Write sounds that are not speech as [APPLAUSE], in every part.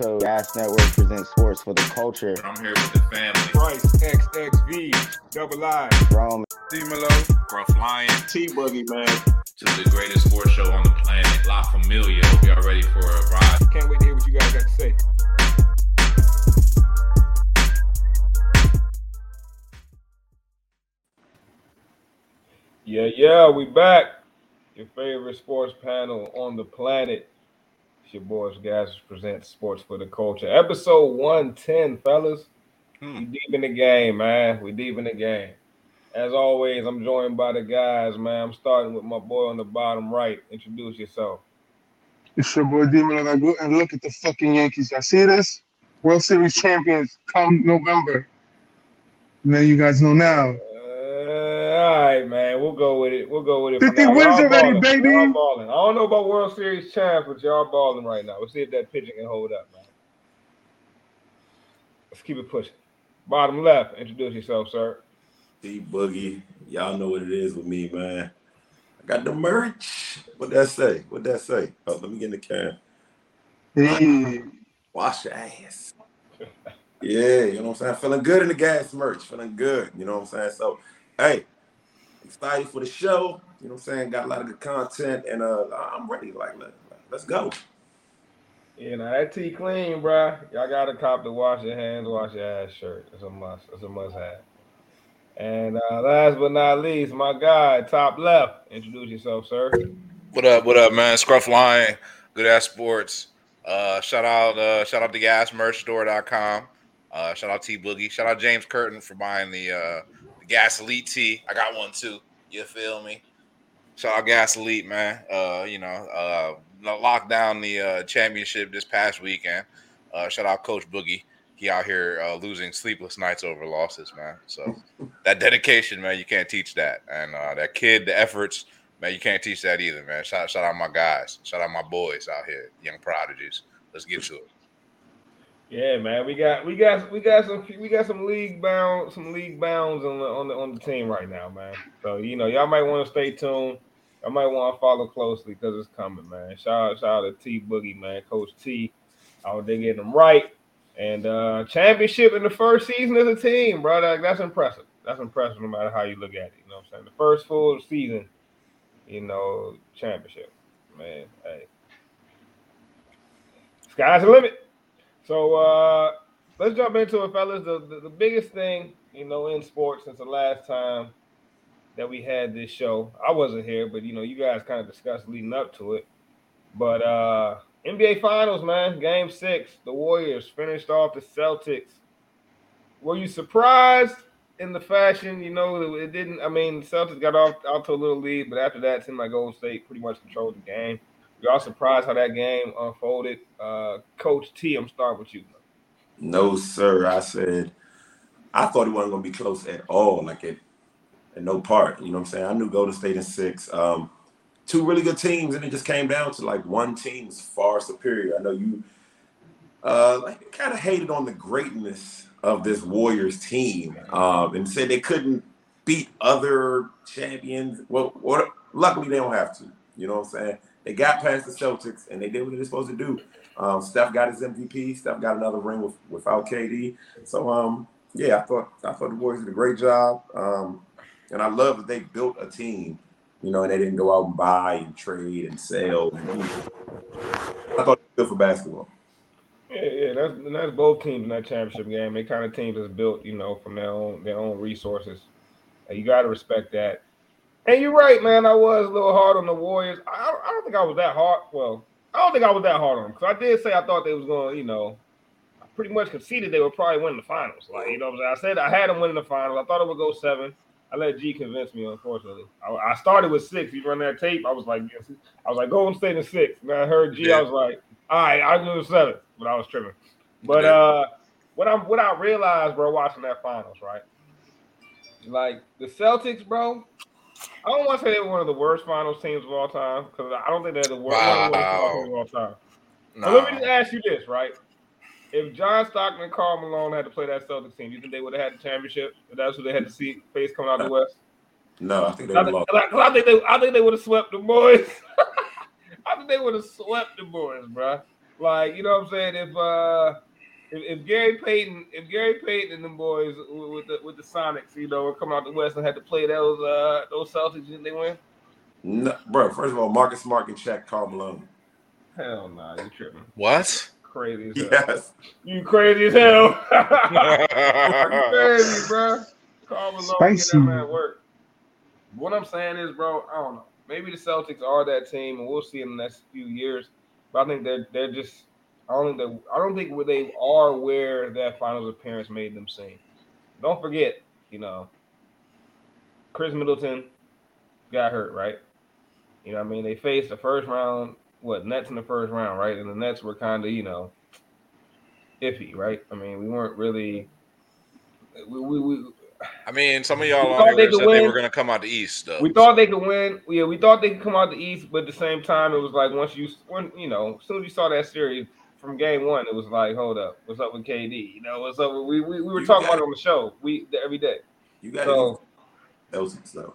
episode. Gas Network presents sports for the culture. I'm here with the family. Price XXV, double I. Rome. D Malo, Scruff Lion. T Boogie, man. To the greatest sports show on the planet, La Familia. Hope y'all ready for a ride. Can't wait to hear what you guys got to say. Yeah, yeah, we back. Your favorite sports panel on the planet. It's your boys, guys, present sports for the culture. Episode 110, fellas. Hmm. We deep in the game, man. We deep in the game. As always, I'm joined by the guys, man. I'm starting with my boy on the bottom right. Introduce yourself. It's your boy Demon. I go and look at the fucking Yankees. I see this World Series champions come November. Now you guys know now. Uh, all right, man. We'll go with it. We'll go with it. 50 now. wins Y'all already, balling. baby. Y'all balling. I don't know about World Series champs, but y'all balling right now. We'll see if that pitching can hold up, man. Let's keep it pushing. Bottom left. Introduce yourself, sir. D Boogie, y'all know what it is with me, man. I got the merch. What that say? What that say? Oh, let me get in the can. Hey, Wash your ass. Yeah, you know what I'm saying? Feeling good in the gas merch. Feeling good. You know what I'm saying? So, hey, excited for the show. You know what I'm saying? Got a lot of good content, and uh, I'm ready. Like, let, let's go. You know that T clean, bro. Y'all gotta cop the wash your hands, wash your ass shirt. It's a must. It's a must have. And uh, last but not least, my guy, top left. Introduce yourself, sir. What up? What up, man? Scruff Lion, Good Ass Sports. Uh, shout out, uh, shout out to gasmerchstore.com. Uh, shout out T Boogie. Shout out James Curtin for buying the uh, the Gas Elite tee. I got one too. You feel me? Shout out Gas Elite, man. Uh, you know, uh, locked down the uh, championship this past weekend. Uh, shout out Coach Boogie. He out here uh, losing sleepless nights over losses, man. So [LAUGHS] that dedication, man, you can't teach that. And uh, that kid, the efforts, man, you can't teach that either, man. Shout, shout out my guys. Shout out my boys out here, young prodigies. Let's get to it. Yeah, man, we got we got we got some we got some league bound some league bounds on the on the on the team right now, man. So you know y'all might want to stay tuned. I might want to follow closely because it's coming, man. Shout out shout out to T Boogie, man, Coach T. Out there getting them right and uh championship in the first season as a team, bro. That, that's impressive. That's impressive no matter how you look at it. You know what I'm saying? The first full season, you know, championship, man. Hey, sky's the limit. So uh let's jump into it, fellas. The, the the biggest thing, you know, in sports since the last time that we had this show. I wasn't here, but you know, you guys kind of discussed leading up to it. But uh NBA Finals, man, game six. The Warriors finished off the Celtics. Were you surprised in the fashion? You know, it didn't. I mean, Celtics got off out to a little lead, but after that, it seemed like Golden State pretty much controlled the game. Y'all surprised how that game unfolded? Uh, Coach T, I'm starting with you. No, sir. I said I thought it wasn't gonna be close at all, like at, at no part. You know what I'm saying? I knew Golden State in six. Um, two really good teams, and it just came down to like one team's far superior. I know you uh like kind of hated on the greatness of this Warriors team, um, and said they couldn't beat other champions. Well, what luckily they don't have to. You know what I'm saying? They got past the Celtics and they did what they're supposed to do. Um, Steph got his MVP. Steph got another ring with, without KD. So um, yeah, I thought I thought the Warriors did a great job. Um, and I love that they built a team, you know, and they didn't go out and buy and trade and sell. I thought it was good for basketball. Yeah, yeah, that's that's both teams in that championship game. They kind of teams that's built, you know, from their own their own resources. You got to respect that. And you're right, man. I was a little hard on the Warriors. I, I don't- think I was that hard. Well, I don't think I was that hard on them because I did say I thought they was going, to you know, I pretty much conceded they would probably win the finals. Like, you know what I'm saying? I said I had them winning the finals. I thought it would go seven. I let G convince me, unfortunately. I, I started with six. You run that tape. I was like, I was like, Golden State in six. And I heard G. I Yeah. was like, all right, I'll do the seven. But I was tripping. But Yeah. uh, what I'm what I realized, bro, watching that finals, right? Like the Celtics, bro. I don't want to say they were one of the worst finals teams of all time because I don't think they're the worst, one of the worst finals of all time. But let me just ask you this, right? If John Stockton and Carl Malone had to play that Celtics team, you think they would have had the championship? If that's who they had to see face coming out of the West. No, I think they think, 'cause I think they, I think they would have swept the boys. [LAUGHS] I think they would have swept the boys, bro. Like, you know what I'm saying? If uh if, if Gary Payton, if Gary Payton and them boys with the with the Sonics, you know, were coming out the West and had to play those uh those Celtics, didn't they win? No, bro, first of all, Marcus Smart can check Carl Malone. Hell no, nah, you tripping. What? Crazy as hell. Yes. You crazy as hell. [LAUGHS] you crazy, [LAUGHS] bro. Carl Malone, get that man work. What I'm saying is, bro, I don't know. Maybe the Celtics are that team, and we'll see in the next few years. But I think they're they're just. I don't think they. I don't think they are where that finals appearance made them seem. Don't forget, you know, Khris Middleton got hurt, right? You know, what I mean, they faced the first round, what Nets in the first round, right? And the Nets were kind of, you know, iffy, right? I mean, we weren't really. We, we, we I mean, some of y'all on thought here they said could they were gonna come out the East, though. We thought they could win. Yeah, we thought they could come out the East, but at the same time, it was like once you, when you know, as soon as you saw that series from Game One, it was like, hold up, what's up with KD? You know, what's up? With, we, we we were You talking about it on the show, we every day. You got So, it. Those though.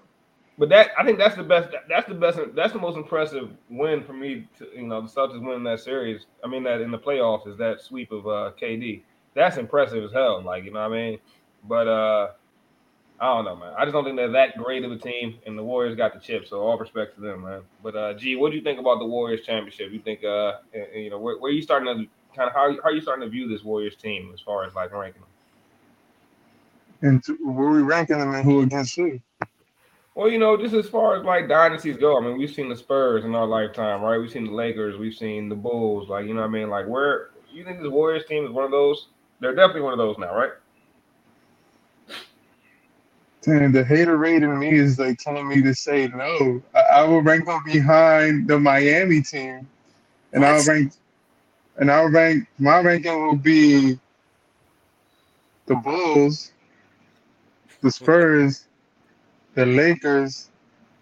but that I think that's the best. That's the best. That's the most impressive win for me. To, you know, the Celtics winning that series. I mean, that in the playoffs is that sweep of uh, KD. That's impressive as hell. Like you know what I mean. But uh, I don't know, man. I just don't think they're that great of a team, and the Warriors got the chip. So all respect to them, man. But uh, G, what do you think about the Warriors championship? You think uh, you know, where, where you starting to kind of how how are you starting to view this Warriors team as far as like ranking them? And to, were we ranking them and who against who? Well, you know, just as far as like dynasties go, I mean, we've seen the Spurs in our lifetime, right? We've seen the Lakers, we've seen the Bulls, like you know what I mean? Like where you think this Warriors team is one of those? They're definitely one of those now, right? And the hater rate in me is like telling me to say no. I, I will rank them behind the Miami team, and I'll rank, and I'll rank. My ranking will be the Bulls, the Spurs, the Lakers,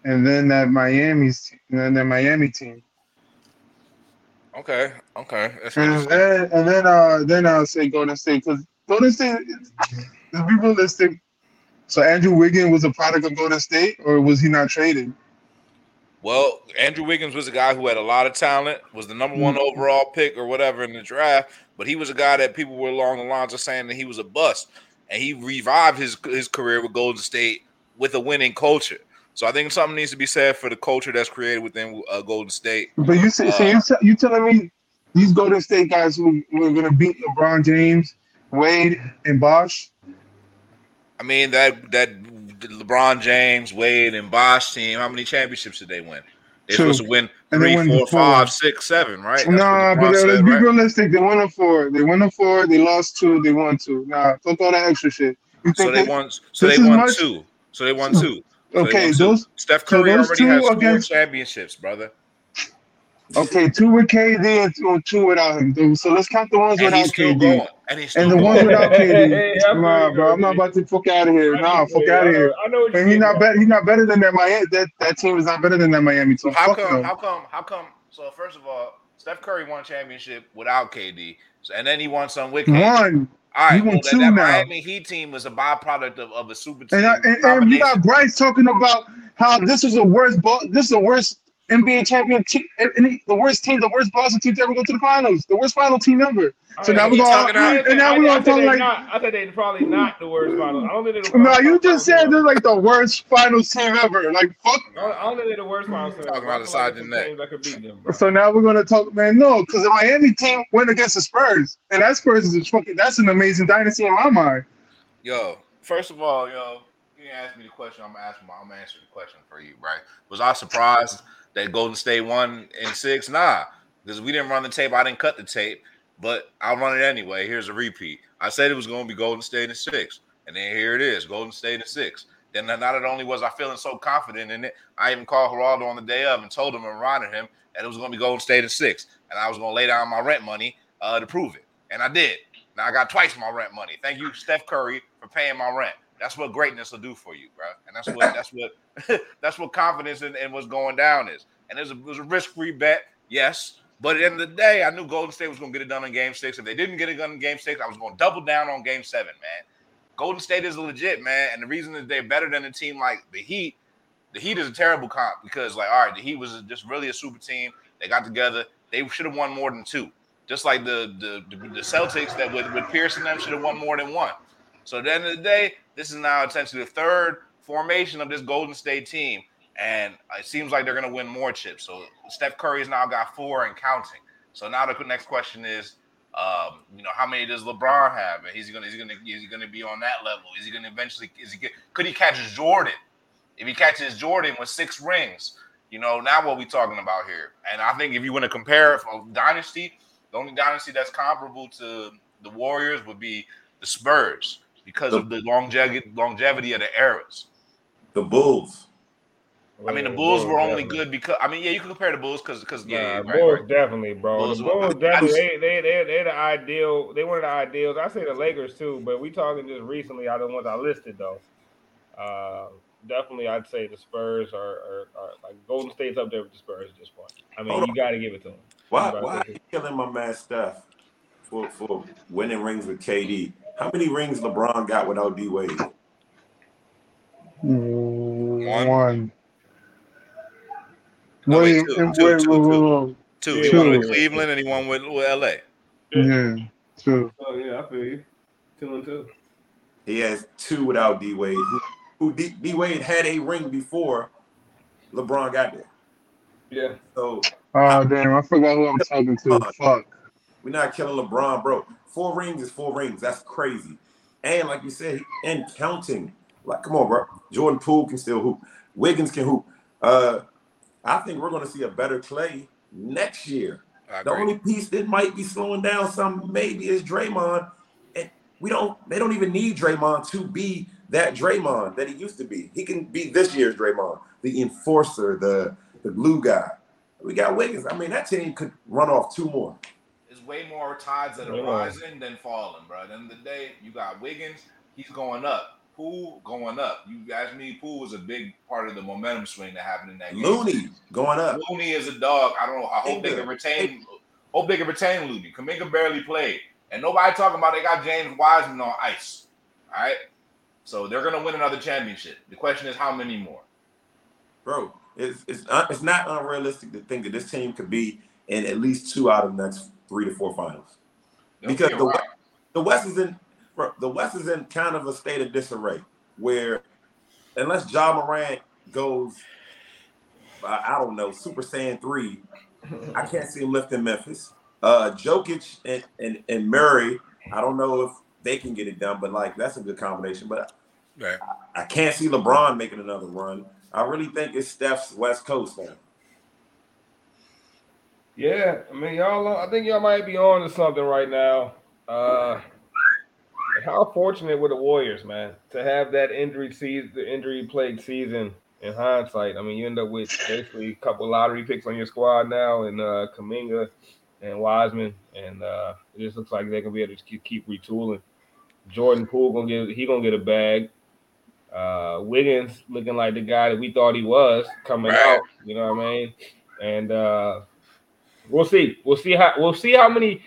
and then that Miami's, and then that Miami team. Okay, okay, that's And then and then uh then I'll say Golden State because Golden State let's be realistic. So Andrew Wiggins was a product of Golden State or was he not traded? Well, Andrew Wiggins was a guy who had a lot of talent, was the number one Mm-hmm. overall pick or whatever in the draft, but he was a guy that people were along the lines of saying that he was a bust, and he revived his his career with Golden State with a winning culture. So I think something needs to be said for the culture that's created within uh, Golden State. But you say, so you te- you telling me these Golden State guys who were gonna beat LeBron James, Wade, and Bosh? I mean that that LeBron James, Wade, and Bosh team. How many championships did they win? They're Two. supposed to win they three, four, four. five, six, seven, right? That's nah, but said, let's be right? realistic. They won a four. They won a four. They lost two. They won two. Nah, fuck all that extra shit. You So think they they- won. So they won much- two. So they won two. So Okay, won two. those Steph so Curry those already two has four against- championships, brother, okay, two with KD and two, two without him. So let's count the ones and without KD. going. And And the going. ones without [LAUGHS] Hey, KD, I feel nah, bro, I'm not about to fuck out of here. I Nah, fuck I out of here. I know And he's not better. He's not better than that Miami. That that team is not better than that Miami So team. how Fuck come? them. How come? How come? So first of all, Steph Curry won championship without KD, so, and then he won some with KD. One. All right, he won well, two that now. Miami Heat team was a byproduct of, of a super team And, I, and, and you got Bryce talking about how this is the worst ball. This is the worst NBA champion team. and The worst team. The worst Boston team to ever go to the finals. The worst final team ever. So I now we're gonna. And now we're gonna talk like. not, I said they're probably not the worst finals. I don't think they're the No, you just said they're. they're like the worst finals team ever. Like fuck. I don't- think they're the worst finals. team. Talking about feel the side of the neck. that could beat them. bro. So now we're gonna talk, man. No, because the Miami team went against the Spurs, and that Spurs is a fucking. That's an amazing dynasty in my mind. Yo, first of all, yo, you asked me the question. I'm gonna ask my, I'm gonna answer the question for you, right? Was I surprised that Golden State won in six? Nah, because we didn't run the tape. I didn't cut the tape, but I'll run it anyway. Here's a repeat. I said it was gonna be Golden State in six, and then here it is, Golden State in six. Then not only was I feeling so confident in it, I even called Geraldo on the day of and told him and reminded him that it was gonna be Golden State in six, and I was gonna lay down my rent money uh, to prove it, and I did. Now I got twice my rent money. Thank you, Steph Curry, for paying my rent. That's what greatness will do for you, bro. And that's what that's what [LAUGHS] that's what confidence in, in what's going down is. And it was a, it was a risk-free bet, yes. But at the end of the day, I knew Golden State was going to get it done in Game Six. If they didn't get it done in Game Six, I was going to double down on Game Seven, man. Golden State is legit, man. And the reason that they're better than a team like the Heat, the Heat is a terrible comp because, like, all right, the Heat was just really a super team. They got together. They should have won more than two. just like the the, the Celtics that with, with Pierce and them should have won more than one. So at the end of the day, this is now essentially the third formation of this Golden State team, and it seems like they're going to win more chips. So Steph Curry's now got four and counting. So now the next question is, um, you know, how many does LeBron have? And he's gonna, he's gonna, is he gonna be on that level? Is he gonna eventually? Is he? Could he catch Jordan? If he catches Jordan with six rings, you know, now what we talking about here? And I think if you want to compare dynasty, the only dynasty that's comparable to the Warriors would be the Spurs because the, of the longevity longevity of the eras. The Bulls. I mean, the Bulls, were only good because I mean, yeah, you can compare the Bulls because because yeah, nah, right, Bulls right. definitely, bro. Bulls the Bulls definitely they they they they're the ideal. They one of the ideals. I say the Lakers too, but we talking just recently. I don't want I listed though. Uh, definitely, I'd say the Spurs are, are, are, like Golden State's up there with the Spurs at this point. I mean, you got to give it to them. Why why are you killing my man Steph for for winning rings with KD? How many rings LeBron got without D Wade? One. One. No, wait, two, two, two, two, two. He won with Cleveland and he won with, with LA. Yeah, two. Oh yeah, I feel you. Two and two. He has two without D Wade. Who, who D, D Wade had a ring before LeBron got there. Yeah. So. Oh damn! I forgot who I'm talking to. Fuck. We're not killing LeBron, bro. Four rings is four rings. That's crazy. And like you said, and counting. Like, come on, bro. Jordan Poole can still hoop. Wiggins can hoop. Uh, I think we're going to see a better Clay next year. The only piece that might be slowing down some maybe is Draymond, and we don't. They don't even need Draymond to be that Draymond that he used to be. He can be this year's Draymond, the enforcer, the the glue guy. We got Wiggins. I mean, that team could run off two more. Way more tides that are rising than falling, bro. At the end of the day, you got Wiggins. He's going up. Poole going up. You guys me, Poole was a big part of the momentum swing that happened in that game. Looney going up. Looney is a dog. I don't know. I hope they can retain. Hope they can retain Looney. Kuminga barely played, and nobody talking about they got James Wiseman on ice. All right, so they're gonna win another championship. The question is how many more, bro. It's it's not, it's not unrealistic to think that this team could be in at least two out of the next three to four finals, because the right. the West is in the West is in kind of a state of disarray where unless Ja Morant goes, I don't know, Super Saiyan 3, I [LAUGHS] can't see him lifting Memphis. Uh, Jokic and, and, and Murray, I don't know if they can get it done, but like that's a good combination. But right. I, I can't see LeBron making another run. I really think it's Steph's West Coast now. Yeah, I mean, y'all. I think y'all might be on to something right now. Uh, how fortunate were the Warriors, man, to have that injury season, the injury plagued season. In hindsight, I mean, you end up with basically a couple lottery picks on your squad now, and uh, Kuminga and Wiseman, and uh, it just looks like they're gonna be able to keep retooling. Jordan Poole gonna get he gonna get a bag. Uh, Wiggins looking like the guy that we thought he was coming out. You know what I mean? And uh, we'll see. We'll see how we'll see how many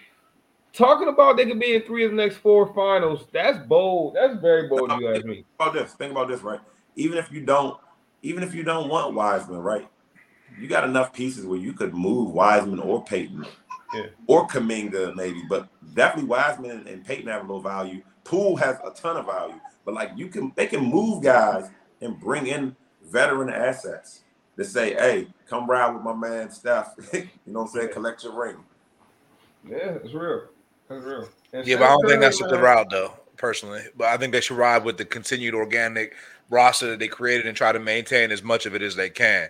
talking about they could be in three of the next four finals. That's bold. That's very bold. You ask me. Think about this. Think about this, right? Even if you don't, even if you don't want Wiseman, right? You got enough pieces where you could move Wiseman or Payton, yeah. or Kuminga maybe, but definitely Wiseman and Payton have a little value. Poole has a ton of value, but like you can, they can move guys and bring in veteran assets to say, "Hey, come ride with my man Steph." [LAUGHS] you know what I'm saying? Collect your ring. Yeah, it's real. That's real. And yeah, but I don't think that's the route though, personally. But I think they should ride with the continued organic roster that they created and try to maintain as much of it as they can.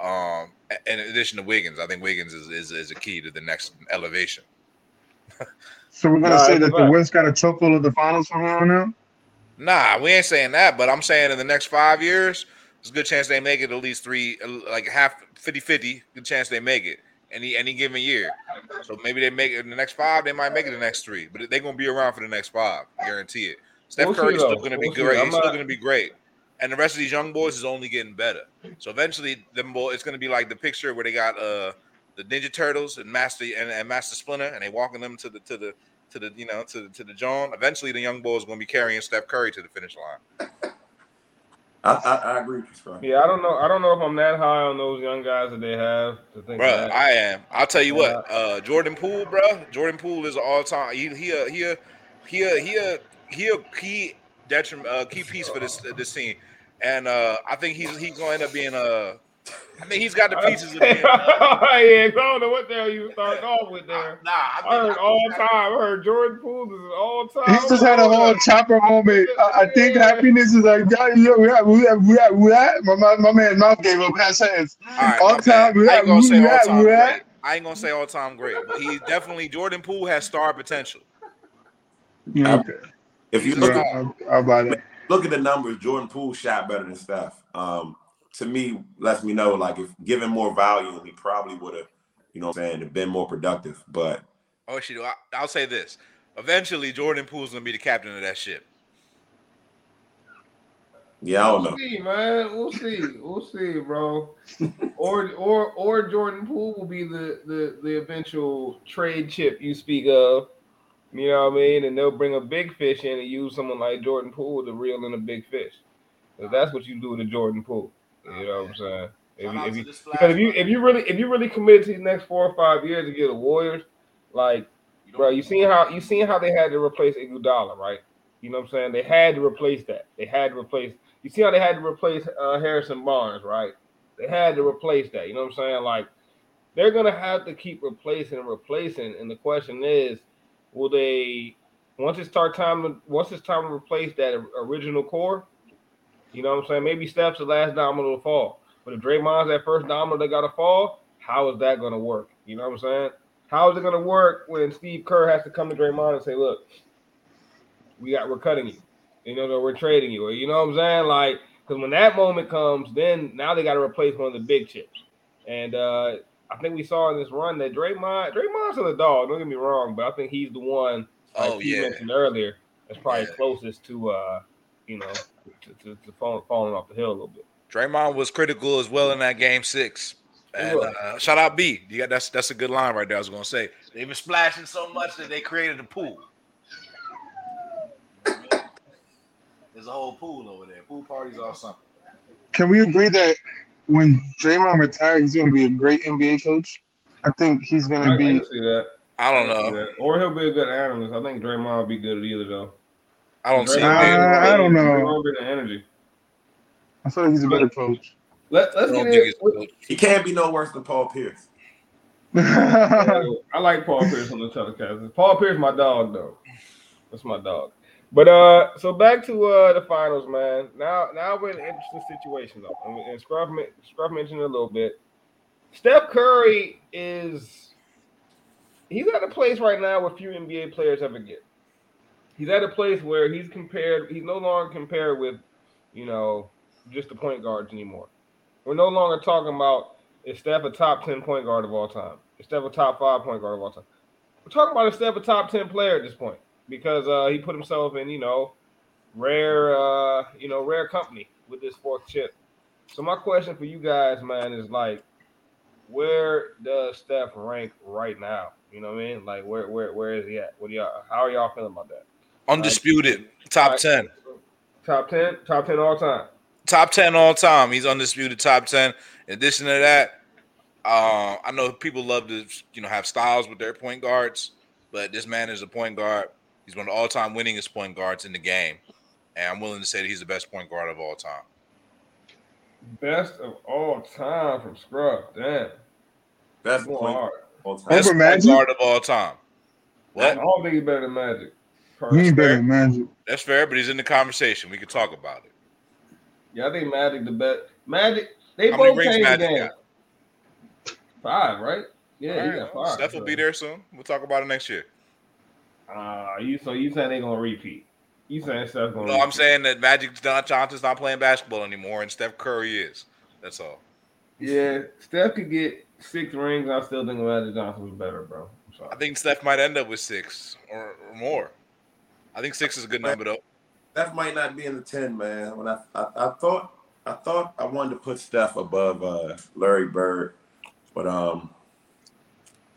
Um, in addition to Wiggins, I think Wiggins is, is, is a key to the next elevation. [LAUGHS] so we're gonna say that the West got a choke full of the finals from now on out? Nah, we ain't saying that, but I'm saying in the next five years, there's a good chance they make it at least three, like half 50 50, good chance they make it any any given year. So maybe they make it in the next five. They might make it the next three, but they're gonna be around for the next five. Guarantee it. Steph we'll Curry's still gonna we'll be great. He's still gonna be great, and the rest of these young boys is only getting better. So eventually, them boys, it's gonna be like the picture where they got uh the Ninja Turtles and Master and, and Master Splinter, and they walking them to the to the to the you know to to the John. Eventually, the young boys gonna be carrying Steph Curry to the finish line. I, I, I agree with you, Scrum. Yeah, I don't know. I don't know if I'm that high on those young guys that they have to think. Bro, that. I am. I'll tell you what. Uh, Jordan Poole, bro. Jordan Poole is an all time. He he a, he a, he a, he a, he a key detriment, uh, key piece for this this team, and uh, I think he's he's going to end up being a. I think he's got the pieces of being. [LAUGHS] yeah, I don't know what the hell you started off with there. Nah, I, I heard think- all time. I heard Jordan Poole is an all time. He just had a whole chopper moment. I, I think happiness is like, yeah, yeah, yeah, yeah, yeah, yeah. My, my, my man mouth gave up half sentence. All right, all time, I ain't gonna say all time great. I ain't gonna say all time great, but he definitely Jordan Poole has star potential. Yeah, okay. If you look Yeah, at I'll, I'll buy that. look at the numbers, Jordan Poole shot better than Steph. Um, to me, lets me know like if given more volume, he probably would have, you know, what I'm saying, been more productive. But Oh shit! I, I'll say this: eventually, Jordan Poole's gonna be the captain of that ship. yeah, I don't know. We'll know. see, man. We'll see. We'll see, bro. [LAUGHS] or or or Jordan Poole will be the the the eventual trade chip you speak of. You know what I mean? And they'll bring a big fish in and use someone like Jordan Poole to reel in a big fish. 'Cause that's what you do with a Jordan Poole. You know what I'm saying? If you, if you, because if you if you really if you really committed to the next four or five years to get the Warriors, like bro, you seen how you seen how they had to replace Iguodala, right? You know what I'm saying? They had to replace that. They had to replace. You see how they had to replace uh, Harrison Barnes, right? They had to replace that. You know what I'm saying? Like they're gonna have to keep replacing and replacing. And the question is, will they once it's start time once it's time to replace that original core? You know what I'm saying? Maybe Steph's the last domino to fall. But if Draymond's that first domino that got to fall, how is that going to work? You know what I'm saying? How is it going to work when Steve Kerr has to come to Draymond and say, "Look, we got we're cutting you. You know, we're trading you." Or you know what I'm saying? Like, because when that moment comes, then now they got to replace one of the big chips. And uh I think we saw in this run that Draymond, Draymond's still a dog. Don't get me wrong, but I think he's the one. Like Oh, you yeah. mentioned earlier, that's probably Yeah. closest to, uh you know, to, to, to falling, falling off the hill a little bit. Draymond was critical as well in that game six. And uh, shout out B. You got that's that's a good line right there. I was gonna say they've been splashing so much that they created a pool. There's a whole pool over there. Pool parties or something. Can we agree that when Draymond retires, he's going to be a great NBA coach? I think he's gonna I be. see that. I don't I can see know. that. Or he'll be a good analyst. I think Draymond will be good at either though. I don't see Draymond- it. man. Uh, I don't know. Draymond bring the energy. I feel like he's a better coach. Let, I let's get think in. it's good. He can't be no worse than Paul Pierce. [LAUGHS] I like Paul Pierce on the telecast. Paul Pierce, my dog, though. That's my dog. But uh, so back to uh the finals, man. Now, now we're in an interesting situation though, and, and Scruff, Scruff mentioned it a little bit. Steph Curry is he's at a place right now where few NBA players ever get. He's at a place where he's compared. He's no longer compared with, you know, just the point guards anymore. We're no longer talking about is Steph a top 10 point guard of all time? Is Steph a top five point guard of all time? We're talking about is Steph a top 10 player at this point because uh, he put himself in, you know, rare, uh, you know, rare company with this fourth chip. So my question for you guys, man, is like, where does Steph rank right now? You know what I mean? Like, where, where, where is he at? What do y'all? How are y'all feeling about that? Undisputed top Like, ten. Top 10, top 10 all time. top 10 all time. He's undisputed top 10. In addition to that, uh, I know people love to you know have styles with their point guards, but this man is a point guard. He's one of the all-time winningest point guards in the game, and I'm willing to say that he's the best point guard of all time. Best of all time from Scrub. Damn. Best Going point hard. all time. Best point guard of all time. What? I don't think he's better than Magic. He ain't better than Magic. That's fair, but he's in the conversation. We can talk about it. Yeah, I think Magic the best. Magic, they How both rings changed the Magic game. got? Five, right? Yeah, All he got five. Steph will so. be there soon. We'll talk about it next year. Uh, you so you saying they gonna repeat? You saying Steph's gonna? No, I'm saying that Magic Johnson's not playing basketball anymore, and Steph Curry is. That's all. Yeah, Steph could get six rings. I still think Magic Johnson was better, bro. I'm sorry. I think Steph might end up with six or, or more. I think six is a good number though. Steph might not be in the ten, man. When I, I, I thought I thought I wanted to put Steph above uh, Larry Bird, but um,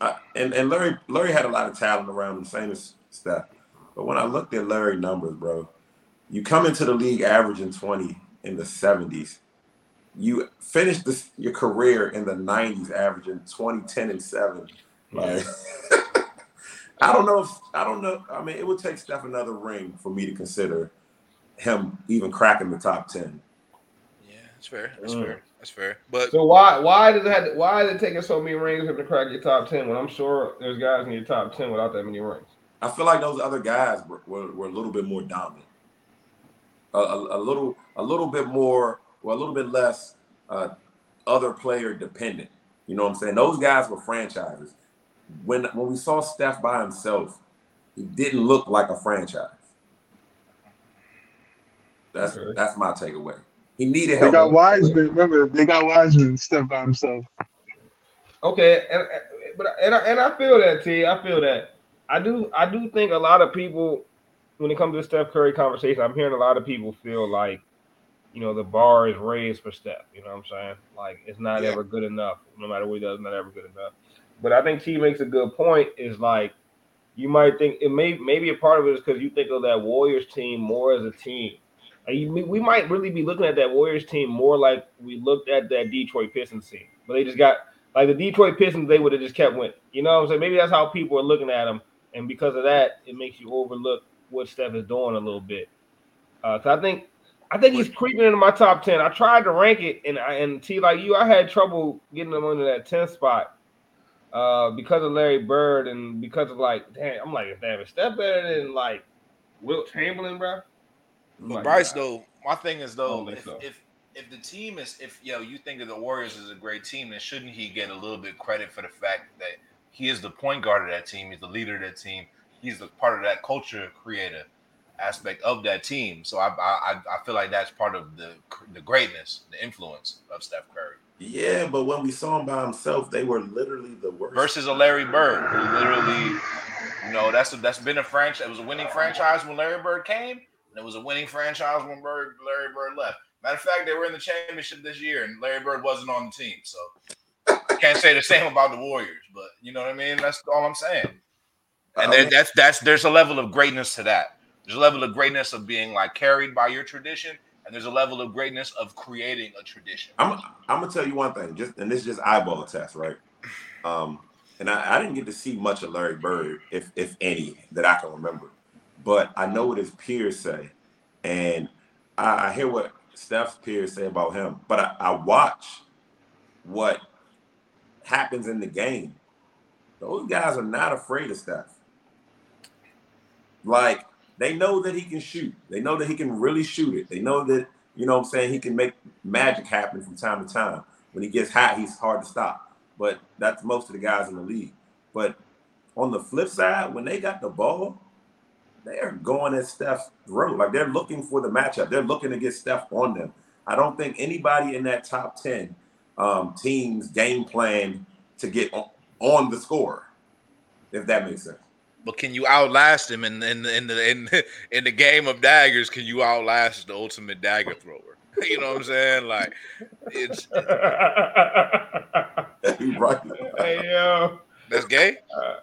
I, and and Larry Larry had a lot of talent around him, same as Steph. But when I looked at Larry numbers, bro, you come into the league averaging 20, in the 70s. You finish this, your career in the 90s, averaging 20, 10, and 7. Like, [LAUGHS] I don't know if I don't know. I mean, it would take Steph another ring for me to consider him even cracking the top 10. Yeah, that's fair. That's Mm. fair. That's fair. But So why why does it have why is it taking so many rings for him to crack your top ten when I'm sure there's guys in your top ten without that many rings? I feel like those other guys were, were, were a little bit more dominant, a, a, a little a little bit more, well, a little bit less uh, other player dependent. You know what I'm saying? Those guys were franchises. When when we saw Steph by himself, he didn't look like a franchise. That's Okay. that's my takeaway. He needed help. They got Wiseman. Remember, they got Wiseman step by himself. Okay, and but and I, and I feel that T. I feel that. I do I do think a lot of people when it comes to the Steph Curry conversation, I'm hearing a lot of people feel like you know the bar is raised for Steph. You know what I'm saying? Like it's not Yeah. ever good enough. No matter what he does, not ever good enough. But I think T makes a good point. Is like you might think it may maybe a part of it is because you think of that Warriors team more as a team. Like, you- we might really be looking at that Warriors team more like we looked at that Detroit Pistons team, but they just got like the Detroit Pistons. They would have just kept winning. You know what I'm saying? Maybe that's how people are looking at them, and because of that, it makes you overlook what Steph is doing a little bit. Uh, so I think I think he's creeping into my top ten. I tried to rank it, and I, and T like you, I had trouble getting him under that 10th spot uh, because of Larry Bird and because of like, damn, I'm like, damn, a step better than like Wilt Chamberlain, bro? I'm But like, Bryce, nah. though, my thing is though, if, so. if if the team is if yo you think of the Warriors as a great team, then shouldn't he get a little bit credit for the fact that he is the point guard of that team, he's the leader of that team, he's the part of that culture creator aspect of that team. So I I I feel like that's part of the the greatness, the influence of Steph Curry Yeah, but when we saw him by himself, they were literally the worst. versus a Larry Bird who literally, you know, that's a, that's been a franchise. It was a winning franchise when Larry Bird came, and it was a winning franchise when Bird, Larry Bird left. Matter of fact, they were in the championship this year, and Larry Bird wasn't on the team. So I can't say the same about the Warriors, but you know what I mean. That's all I'm saying. And uh, there, that's that's there's a level of greatness to that. There's a level of greatness of being like carried by your tradition, and there's a level of greatness of creating a tradition. I'm I'm gonna tell you one thing, just and this is just eyeball test, right? Um, and I, I didn't get to see much of Larry Bird, if if any, that I can remember. But I know what his peers say, and I, I hear what Steph's peers say about him. But I, I watch what happens in the game. Those guys are not afraid of Steph. Like they know that he can shoot. They know that he can really shoot it. They know that, you know what I'm saying, he can make magic happen from time to time. When he gets hot, he's hard to stop. But that's most of the guys in the league. But on the flip side, when they got the ball, they're going at Steph's throat. Like they're looking for the matchup. They're looking to get Steph on them. I don't think anybody in that top 10 um, teams game plan to get on, on the score, if that makes sense. But can you outlast him in in the in the in, [LAUGHS] in the game of daggers? Can you outlast the ultimate dagger thrower? [LAUGHS] You know what I'm saying? Like it's [LAUGHS] right. hey yo, that's gay. Uh,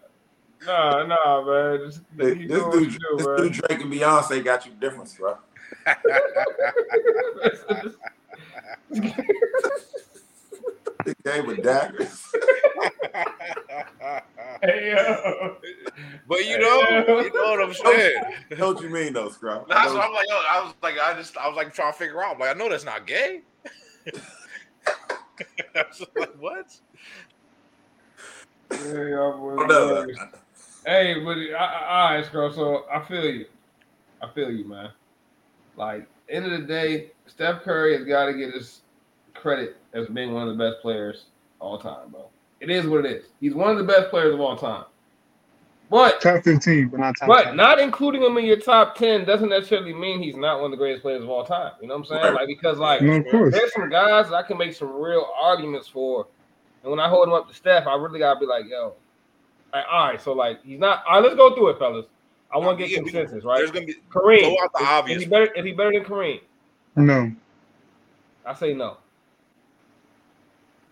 nah, nah, man. Just, This, this do what you dude, do, this bro. dude Drake and Beyonce got you different, bro. The game with daggers. [LAUGHS] hey yo. but you know, you know what I'm saying. know what you mean, though, Scrub. I That's what I'm like. Yo, I was like, I just, I was like trying to figure out. Like, I know that's not gay. [LAUGHS] I was like, what? Yeah, y'all boys Hold up. Hey, but I, I, all right, Scrub. So I feel you. I feel you, man. Like end of the day, Steph Curry has got to get his credit as being one of the best players all time, bro. It is what it is. He's one of the best players of all time. But Top 15, but not top but 10. not including him in your top ten doesn't necessarily mean he's not one of the greatest players of all time. You know what I'm saying? Right. Like because like No, there's some guys that I can make some real arguments for, and when I hold him up to Steph, I really gotta be like, yo, like, all right, so like he's not. All right, let's go through it, fellas. I want to get consensus, right? There's gonna be Kareem, Go out the is, obvious is he better? Is he better than Kareem? No. I say no.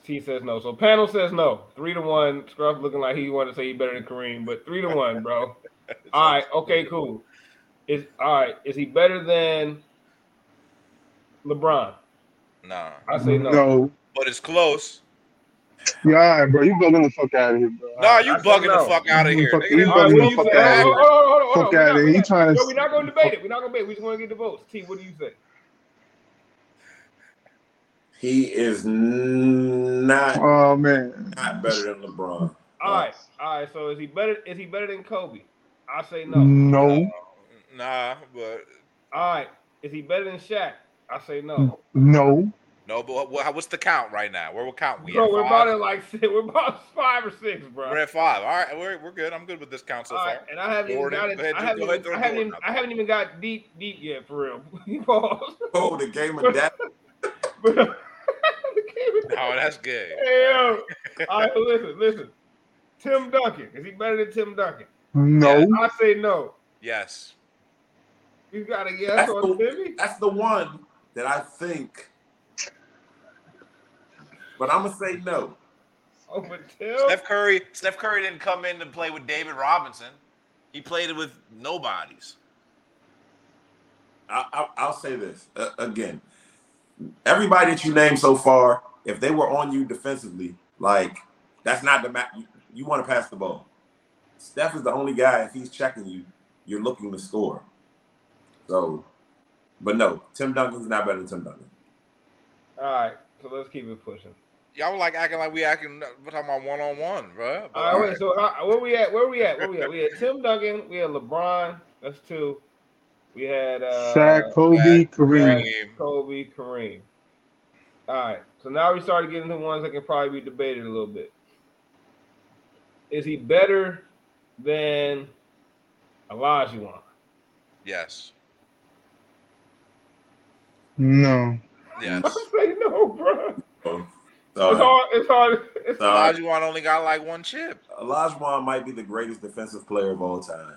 T says no. So panel says no. Three to one. Scruff looking like he wanted to say he better than Kareem, but three to one, bro. [LAUGHS] all right. Okay. Cool. Is all right. Is he better than LeBron. Nah, I say no. No. but it's close. Yeah, all right, bro. You bugging the fuck out of here, bro. Nah, you I bugging no. the fuck out of here. fuck- you they All right, don't- what bugging do the fuck say? outta Hold here. Fuck We're outta not- here. we're You trying to- we're not going to debate it. We're not going to debate. We just want to get the votes. T, what do you say? He is not Oh man. not better than LeBron. All right, all right. So is he better? Is he better than Kobe? I say no. No. Uh, nah, but All right. Is he better than Shaq? I say no. No. no. But what, what- what's the count right now? Where we count? We Bro, at we're five? about at like six, [LAUGHS] we're about five or six, bro. We're at five. All right, we're, we're good. I'm good with this count so All far. right, and I haven't even got it. I haven't, even, I haven't even, I haven't even got deep, deep yet for real. [LAUGHS] Pause. Oh, the game of [LAUGHS] death. But- the game of- [LAUGHS] Oh, that's good. Hey, yo. All right, listen, listen. Tim Duncan is he better than Tim Duncan? No. I say no. Yes. You got a yes That's on the- Timmy? That's the one that I think. But I'm gonna say no. Oh, but Tim. Steph Curry. Steph Curry didn't come in to play with David Robinson. He played it with nobodies. I, I, I'll say this uh, again. Everybody that you named so far, if they were on you defensively, like that's not the match. You, you want to pass the ball. Steph is the only guy. If he's checking you, you're looking to score. So, but no, Tim Duncan's not better than Tim Duncan. All right, so let's keep it pushing. Y'all were like acting like we acting. We're talking about one on one, bro. But, All right, wait, so uh, where we at? Where we at? Where we at? We had Tim Duncan. We had LeBron. That's two. We had uh, Shaq, Kobe, Shaq, Kareem. Kareem. Kobe, Kareem. All right, so now we started getting to ones that can probably be debated a little bit. Is he better than Olajuwon? Yes. No. Yes. [LAUGHS] I say no, bro. So, It's hard. It's hard. It's Sorry. Olajuwon only got like one chip. Olajuwon might be the greatest defensive player of all time.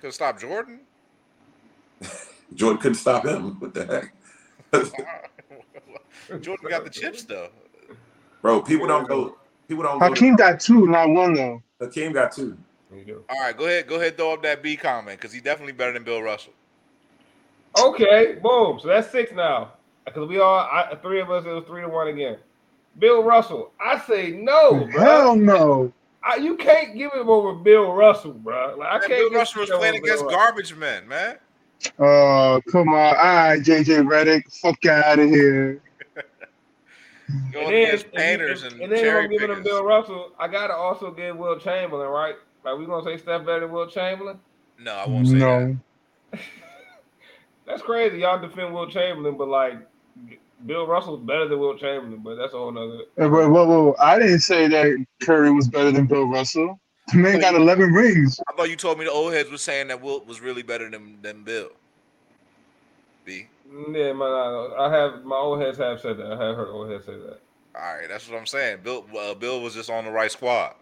Could stop Jordan. [LAUGHS] Jordan couldn't stop him. What the heck? [LAUGHS] [LAUGHS] Jordan got the chips though. Bro, people don't go. People don't go. Hakeem got two, not one though. Hakeem got two. You do. All right, go ahead. Go ahead. Throw up that B comment because he's definitely better than Bill Russell. Okay, boom. So that's six now. Because we all, I, three of us, it was three to one again. Bill Russell, I say no, bro. Hell no. I, you can't give him over Bill Russell, bro. Like I Man, can't. Bill Russell was playing against Russell. garbage men, man. Oh, come on. All right, JJ Redick. Fuck out of here. [LAUGHS] Going And then, against and, painters and, and, and then if cherry I'm giving him. Bill Russell, I gotta also give Will Chamberlain, right? Like we gonna say Steph better than Will Chamberlain? No, I won't say that. No. [LAUGHS] That's crazy. Y'all defend Will Chamberlain, but like Bill Russell's better than Will Chamberlain, but that's a whole nother. Whoa, whoa, whoa. I didn't say that Curry was better than Bill Russell. The man got 11 rings. I thought you told me the old heads were saying that Wilt was really better than than Bill. B. Yeah, man, I, I have my old heads have said that. I have heard old heads say that. All right, that's what I'm saying. Bill uh, Bill was just on the right squad.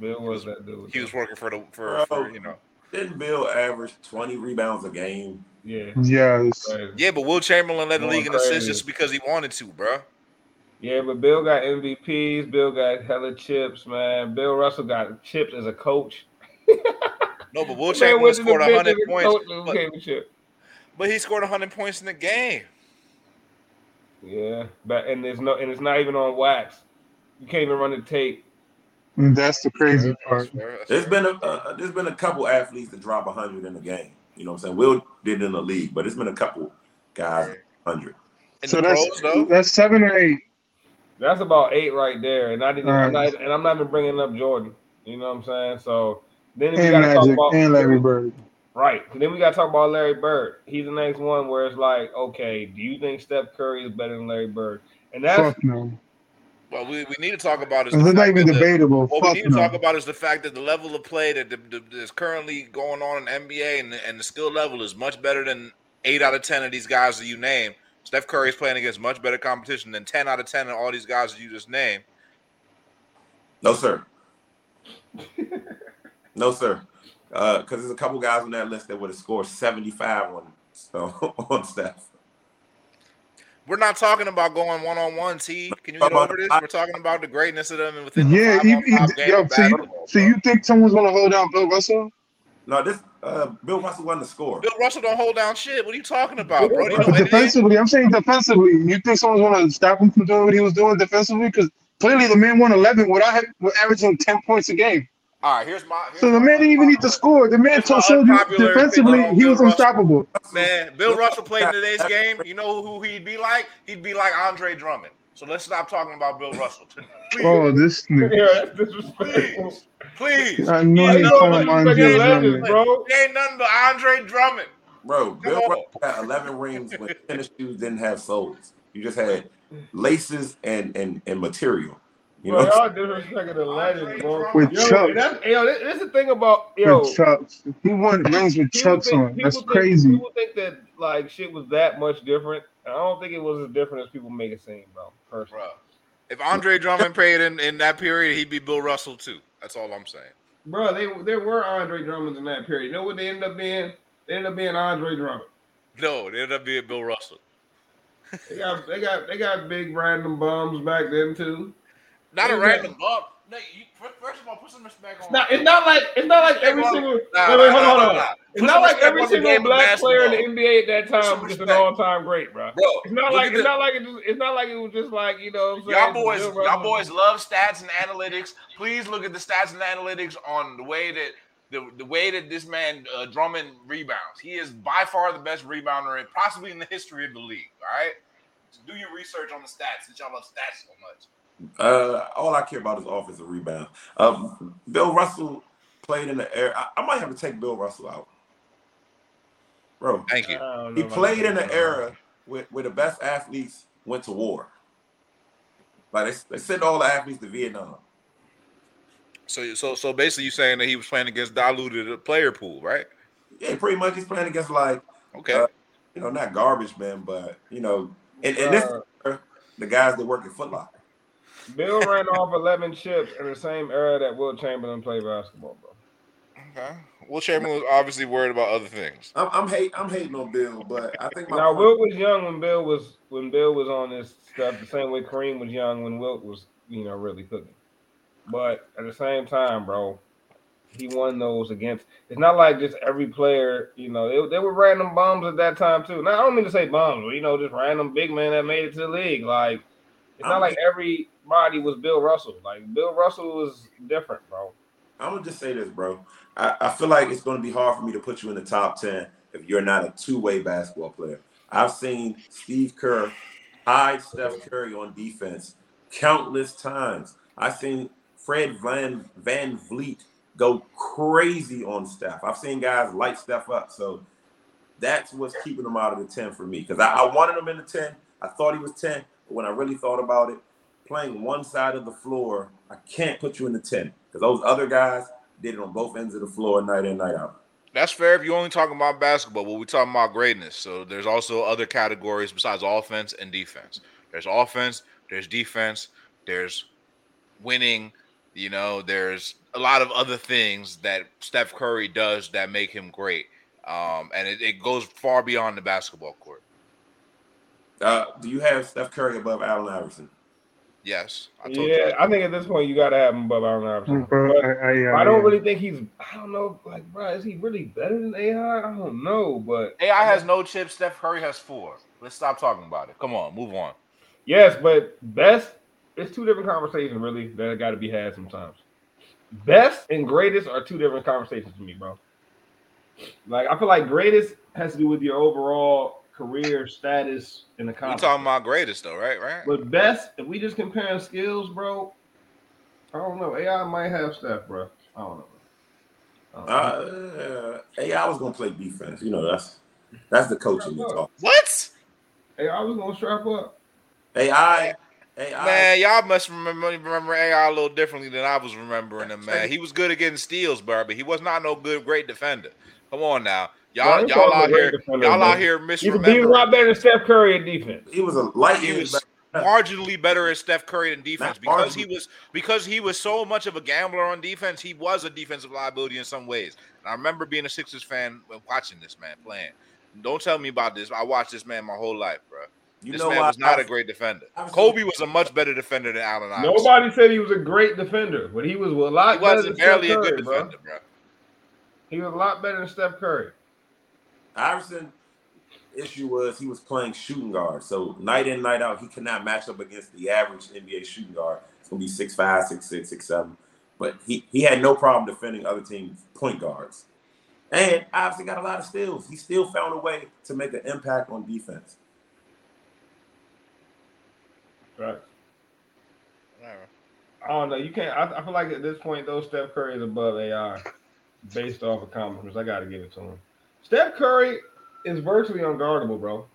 Bill was that dude. He was working for the for, Bro. for you know. Didn't Bill average 20 rebounds a game? Yeah. Yes. Yeah, but Will Chamberlain led the league in assists crazy. just because he wanted to, bro. Yeah, but Bill got MVPs. Bill got hella chips, man. Bill Russell got chips as a coach. No, but Will The [LAUGHS] man Chamberlain went to the scored bench 100 points. But, became a chip. but he scored 100 points in the game. Yeah, but and there's no and it's not even on wax. You can't even run the tape. That's the crazy That's part. fair, that's There's fair. been a uh, there's been a couple athletes that drop 100 in a game. You know what I'm saying? Will did in the league, but there's been a couple guys 100. in So that's that's seven or eight. That's about eight right there, and I didn't. I'm not, and I'm not even bringing up Jordan. You know what I'm saying? So then we gotta talk about and Larry Bird. Right. So then we got to talk about Larry Bird. He's the next one where it's like, okay, do you think Steph Curry is better than Larry Bird? And that's Fuck no. Well, we, we need to talk about is It's not even that the- debatable. What we Fuck need to talk about is the fact that the level of play that the, the, that's currently going on in the NBA and the, and the skill level is much better than eight out of ten of these guys that you name. Steph Curry is playing against much better competition than ten out of ten of all these guys that you just named. No, sir. [LAUGHS] no, sir. Uh, because there's a couple guys on that list that would have scored 75 on so, [LAUGHS] on Steph. We're not talking about going one on one. T, can you Talk get over this? We're talking about the greatness of them and within the Yeah, five he, he, five game yo, of so you, so you think someone's gonna hold down Bill Russell? No, this Uh, Bill Russell wasn't a scorer. Bill Russell don't hold down shit. What are you talking about, bro? You know, But and- and- defensively, I'm saying defensively. You think someone's going to stop him from doing what he was doing defensively? Because clearly the man won 11 without having, with averaging 10 points a game. all right, here's my. Here's So the my man didn't even need to score. The man told my showed you defensively opinion on he was Russell. unstoppable. Man, Bill Russell played in today's game. You know who he'd be like? He'd be like Andre Drummond. So let's stop talking about Bill Russell. [LAUGHS] Oh, please, Oh, this nigga. [LAUGHS] Yeah, that's please. please. I know he's ain't calling nothing him Andre he ain't nothing Drummond. but- bro. He ain't nothing but Andre Drummond. Bro, Bill on. Russell had 11 rings when tennis shoes didn't have soles. You just had laces and and, and material. You Bro, know, y'all disrespecting the legend, bro. With yo, Chucks. that's, yo, this, this is the thing about yo. With Chucks. He won rings with people Chucks think- on. That's people think- crazy. People think that like shit was that much different. I don't think it was as different as people make it seem, bro. Personally. Bro. If Andre Drummond played in, in that period, he'd be Bill Russell too. That's all I'm saying. Bro, they there were Andre Drummonds in that period. You know what they ended up being? They ended up being Andre Drummond. No, they ended up being Bill Russell. They got they got they got big random bums back then too. Not a Yeah. random bump. No, you, first of all, put some respect on. It's not, it's not like it's not like every single. nah, wait, wait, hold nah, on, hold on. nah. It's not like every single black player in the. NBA at that time was just an all-time great, bro. Bro, It's not like it's the- not like it just, it's not like it was just like you know. What I'm Y'all boys, Bill y'all boys love stats and analytics. Please look at the stats and analytics on the way that the, the way that this man uh, Drummond rebounds. He is by far the best rebounder, in, possibly in the history of the league. All right, so do your research on the stats since y'all love stats so much. uh, all I care about is offensive rebound. Um, Bill Russell played in the air. I, I might have to take Bill Russell out, bro. Thank you. He played in that. an era where, where the best athletes went to war. Like they, they sent all the athletes to Vietnam. So, so, so basically, you're saying that he was playing against diluted player pool, right? Yeah, pretty much he's playing against like Okay. Uh, you know not garbage men, but you know, and, in this Uh, the guys that work at Foot Locker. Bill ran off 11 chips in the same era that Wilt Chamberlain played basketball, bro. okay. Wilt Chamberlain was obviously worried about other things. I'm, I'm hate I'm hating on Bill, but I think my Now point- Wilt was young when Bill was when Bill was on this stuff, the same way Kareem was young when Wilt was, you know, really cooking. But at the same time, bro, he won those against. It's not like just every player, you know, they, they were random bombs at that time too. Now I don't mean to say bombs, but you know, just random big men that made it to the league. Like it's not like everybody was Bill Russell. Like Bill Russell was different, bro. I'm gonna just say this, bro. I, I feel like it's gonna be hard for me to put you in the top ten if you're not a two-way basketball player. I've seen Steve Kerr hide Steph Curry on defense countless times. I've seen Fred Van VanVleet go crazy on Steph. I've seen guys light Steph up. So that's what's keeping him out of the 10 for me. Because I, I wanted him in the 10. I thought he was 10. But when I really thought about it, playing one side of the floor, I can't put you in the 10. Because those other guys did it on both ends of the floor night in, night out. That's fair if you're only talking about basketball, but we're talking about greatness. So there's also other categories besides offense and defense. There's offense, there's defense, there's winning, you know, there's a lot of other things that Steph Curry does that make him great. Um, and it, it goes far beyond the basketball court. Uh, do you have Steph Curry above Allen Iverson? Yes. I told Yeah, you. I think at this point you gotta have him above Allen Iverson. Bro, But- I, I, uh, I don't I- really think he's. I don't know. Like, bro, is he really better than AI? I don't know, but AI has no chips. Steph Curry has four. Let's stop talking about it. Come on, move on. yes, but best. It's two different conversations, really, that got to be had sometimes. Best and greatest are two different conversations to me, bro. Like, I feel like greatest has to do with your overall career status in the We company. talking about greatest though, right? Right. But best, if we just comparing skills, bro, I don't know. AI might have Steph, bro. I don't know. I don't know. Uh, hey, I was gonna play defense. You know, that's that's the coaching you talk. What? AI was gonna strap up. AI, AI, Man, y'all must remember remember AI a little differently than I was remembering him, man. He was good at getting steals, bro, but he was not no good, great defender. Come on now. Bro, Y'all, y'all was a out here, y'all out here He's a, he was a lot better than Steph Curry in defense. he was a light. He was back- marginally better at Steph Curry in defense Not because he was because he was so much of a gambler on defense. He was a defensive liability in some ways. And I remember being a Sixers fan when watching this man playing. Don't tell me about this. I watched this man my whole life, bro. You this know man why was not a great defender. I was- Kobe was a much better defender than Allen Iverson. Nobody said he was a great defender, but he was a lot He better wasn't than barely Steph a Curry, good bro. defender, bro. He was a lot better than Steph Curry. Iverson issue was he was playing shooting guard. So night in, night out, he cannot match up against the average NBA shooting guard. It's gonna be six five, six six, six seven. But he, he had no problem defending other teams' point guards. And obviously got a lot of steals. He still found a way to make an impact on defense. Right. I don't know. You can't. I, I feel like at this point, though, Steph Curry is above AI based off accomplishments. I got to give it to him. Steph Curry is virtually unguardable, bro.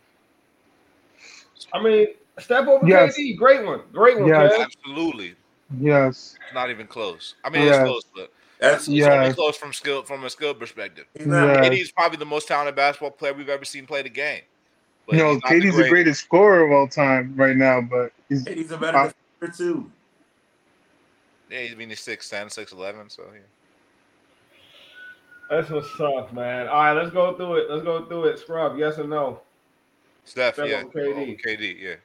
I mean, Steph over Yes. KD, great one, great one. Yes. Kev. Absolutely. Yes. Not even close. I mean, Yes. it's close, but That's it's only Yes. close from skill from a skill perspective. he's not Yeah. KD is probably the most talented basketball player we've ever seen play the game. But You know, he's the KD's the greatest scorer of all time right now, but he's he's a better defender too. Yeah, he's mean he's 6'10", 6'11", so yeah. That's what's up, man. All right, let's go through it. Let's go through it. Scrub, yes or no? Steph, Steph yeah, over KD. over KD, yeah.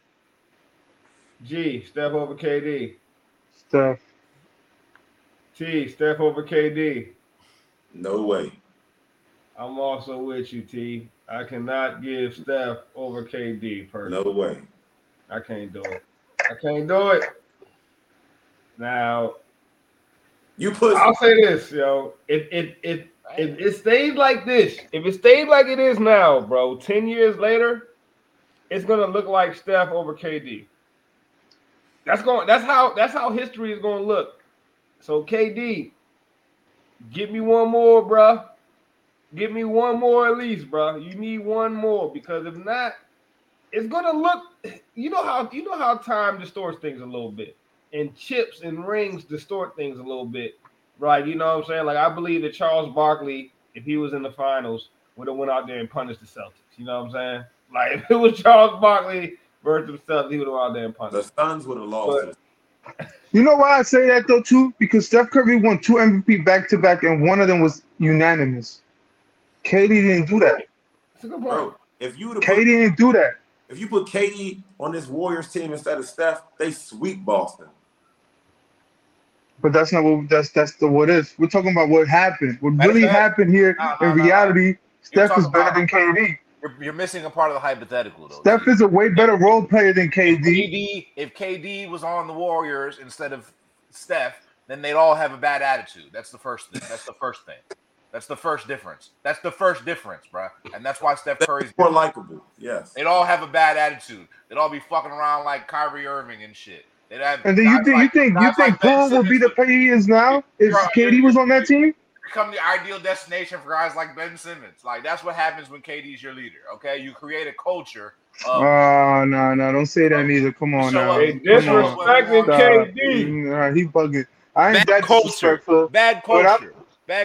G, Steph over KD. Steph. T, Steph over KD. No way. I'm also with you, T. I cannot give Steph over KD personally. No way. I can't do it. I can't do it. Now, You put I'll say this, yo. If it it if it stayed like this, if it stayed like it is now, bro, 10 years later, it's gonna look like Steph over KD. That's going that's how that's how history is gonna look. So KD, give me one more, bruh. Give me one more at least, bruh. You need one more because if not, it's gonna look. You know how you know how time distorts things a little bit, and chips and rings distort things a little bit, right? You know what I'm saying? Like I believe that Charles Barkley, if he was in the finals, would have went out there and punished the Celtics. You know what I'm saying? Like [LAUGHS] if it was Charles Barkley versus the Celtics, he would have went out there and punished. the punished. Suns would have lost. You know why I say that though too? Because Steph Curry won two MVP back to back, and one of them was unanimous. KD didn't do that. That's a good point. Bro, if you would have KD put, didn't do that. if you put KD on this Warriors team instead of Steph, they sweep Boston. But that's not what that's that's the what is. We're talking about what happened. What Matter really fact- happened here No, no, in no, no. reality, Steph is better than KD. You're, you're missing a part of the hypothetical though. Steph is a way better role player than KD. KD, if KD was on the Warriors instead of Steph, then they'd all have a bad attitude. That's the first thing. That's the first thing. That's the first difference. That's the first difference, bro. And that's why Steph Curry's More likable. Yes. They'd all have a bad attitude. They'd all be fucking around like Kyrie Irving and shit. They'd have And then you guys think you think you think like Ben Paul would be the Simmons player he is now if Bro, KD was on that team? become the ideal destination for guys like Ben Simmons. Like that's what happens when KD's your leader. Okay, you create a culture of Oh no, no, don't say that neither. Come on So, now. uh, They Come disrespecting KD. Nah, he bugging. I ain't Bad that culture. disrespectful. Bad What I'm- culture.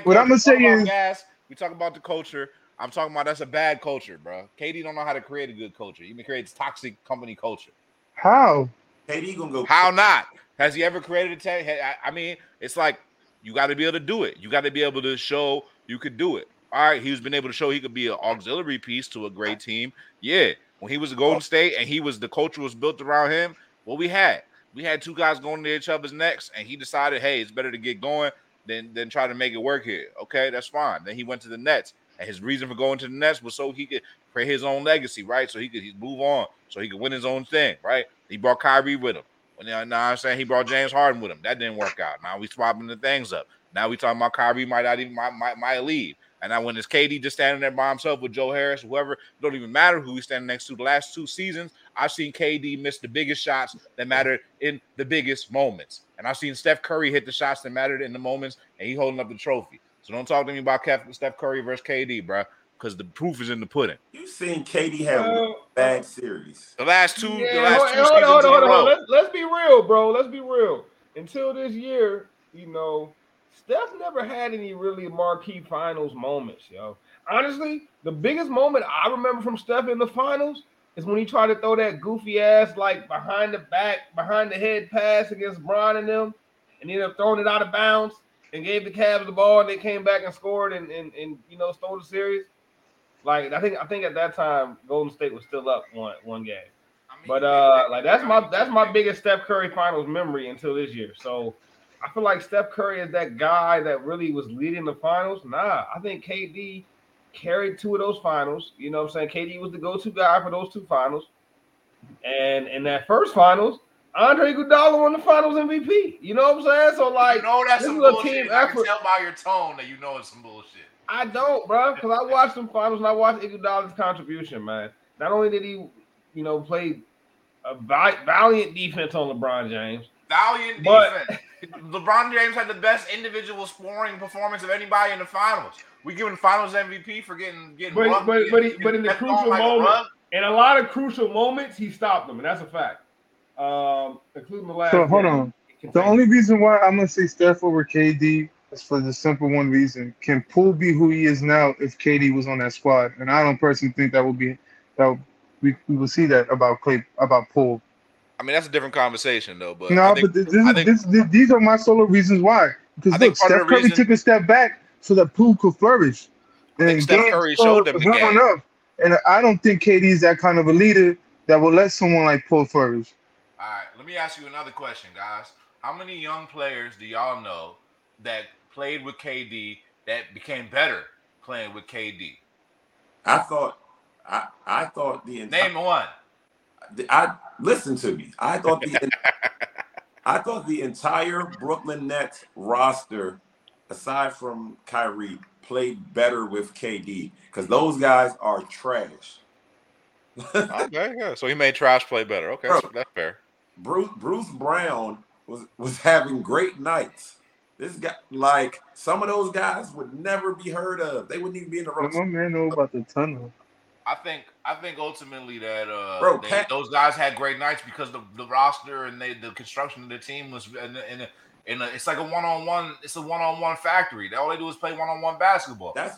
What. I'm gonna say about is- gas. We talk about the culture. I'm talking about that's a bad culture, bro. KD don't know how to create a good culture. He creates toxic company culture. How? KD gonna go. How not? Has he ever created a tech? I, mean, it's like you got to be able to do it. You got to be able to show you could do it. All right, he's been able to show he could be an auxiliary piece to a great team. Yeah, when he was a Golden oh. State and he was the culture was built around him. What we had, we had two guys going to each other's necks, and he decided, hey, it's better to get going than than try to make it work here. Okay, that's fine. Then he went to the Nets, and his reason for going to the Nets was so he could create his own legacy, right? So he could he'd move on, so he could win his own thing, right? He brought Kyrie with him. Now, now I'm saying he brought James Harden with him. That didn't work out. Now we swapping the things up. Now we talking about Kyrie might not even might, might, might leave. And now when it's KD just standing there by himself with Joe Harris, whoever, don't even matter who he's standing next to. The last two seasons, I've seen KD miss the biggest shots that mattered in the biggest moments. And I've seen Steph Curry hit the shots that mattered in the moments, and he holding up the trophy. So don't talk to me about Steph Curry versus KD, bro, because the proof is in the pudding. You seen KD have one Well, bad series. The last two, the last hold, two hold, seasons hold, in hold, a hold. row. Let's, let's be real, bro. Let's be real. Until this year, you know, Steph never had any really marquee finals moments, yo. Honestly, the biggest moment I remember from Steph in the finals is when he tried to throw that goofy ass like behind the back, behind the head pass against Bron and them, and ended up throwing it out of bounds and gave the Cavs the ball, and they came back and scored and and, and you know stole the series. Like I think I think at that time Golden State was still up one one game. But uh, like that's my that's my biggest Steph Curry finals memory until this year. So I feel like Steph Curry is that guy that really was leading the finals. Nah, I think KD carried two of those finals. You know what I'm saying? KD was the go-to guy for those two finals. And in that first finals, Andre Iguodala won the finals MVP. You know what I'm saying? So like, you know that's some bullshit. team I can effort. tell by your tone that you know it's some bullshit. I don't, bro, because I watched some finals and I watched Iguodala's contribution, man. Not only did he, you know, play a valiant defense on LeBron James, Valiant But- defense. LeBron James had the best individual scoring performance of anybody in the finals. We giving Finals MVP for getting getting. But- rubbed- but- but he- getting but in the crucial like moment- rug. in a lot of crucial moments, he stopped them, and that's a fact. Um, including the last. So hold game. on. The only reason why I'm gonna say Steph over KD is for the simple one reason: Can Poole be who he is now if KD was on that squad? And I don't personally think that would be that we we will see that about Clay about Poole. I mean, that's a different conversation though. But no, think, but this, this, think- this, this, these are my solo reasons why. Because I look, Steph Curry reason- took a step back so that Poole could flourish. Think Steph Curry showed them the game. enough. And I don't think KD is that kind of a leader that will let someone like Poole flourish. All right, let me ask you another question, guys. How many young players do y'all know that played with KD that became better playing with KD? I thought, I, I thought the entire. Name one. I listen to me. I thought the I thought the entire Brooklyn Nets roster, aside from Kyrie, played better with KD because those guys are trash. [LAUGHS] okay, yeah. So he made trash play better. Okay, Bro. so that's fair. Bruce Bruce Brown was was having great nights. This guy, like some of those guys, would never be heard of. They wouldn't even be in the But my man know about the tunnel. I think I think ultimately that uh Bro, they- Pat- those guys had great nights because the, the roster and they, the construction of the team was in a, in a, in a, it's like a one on one it's a one on one factory. All they do is play one on one basketball. That's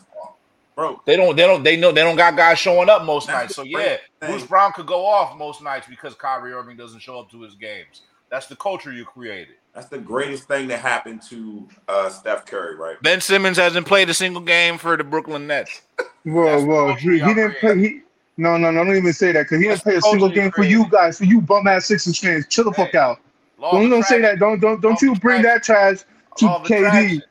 bro. They don't they don't they know they don't got guys showing up most That's nights. So the yeah, great thing. Bruce Brown could go off most nights because Kyrie Irving doesn't show up to his games. That's the culture you created. That's the greatest thing that happened to uh, Steph Curry, right? Ben Simmons hasn't played a single game for the Brooklyn Nets. Whoa, That's whoa. He, he didn't play. He, no, no, no, don't even say that because he That's didn't play a single culture you game for you guys, for you bum ass Sixers fans. Chill the fuck out. Don't of don't say that. Don't don't don't you bring that trash to KD. attraction.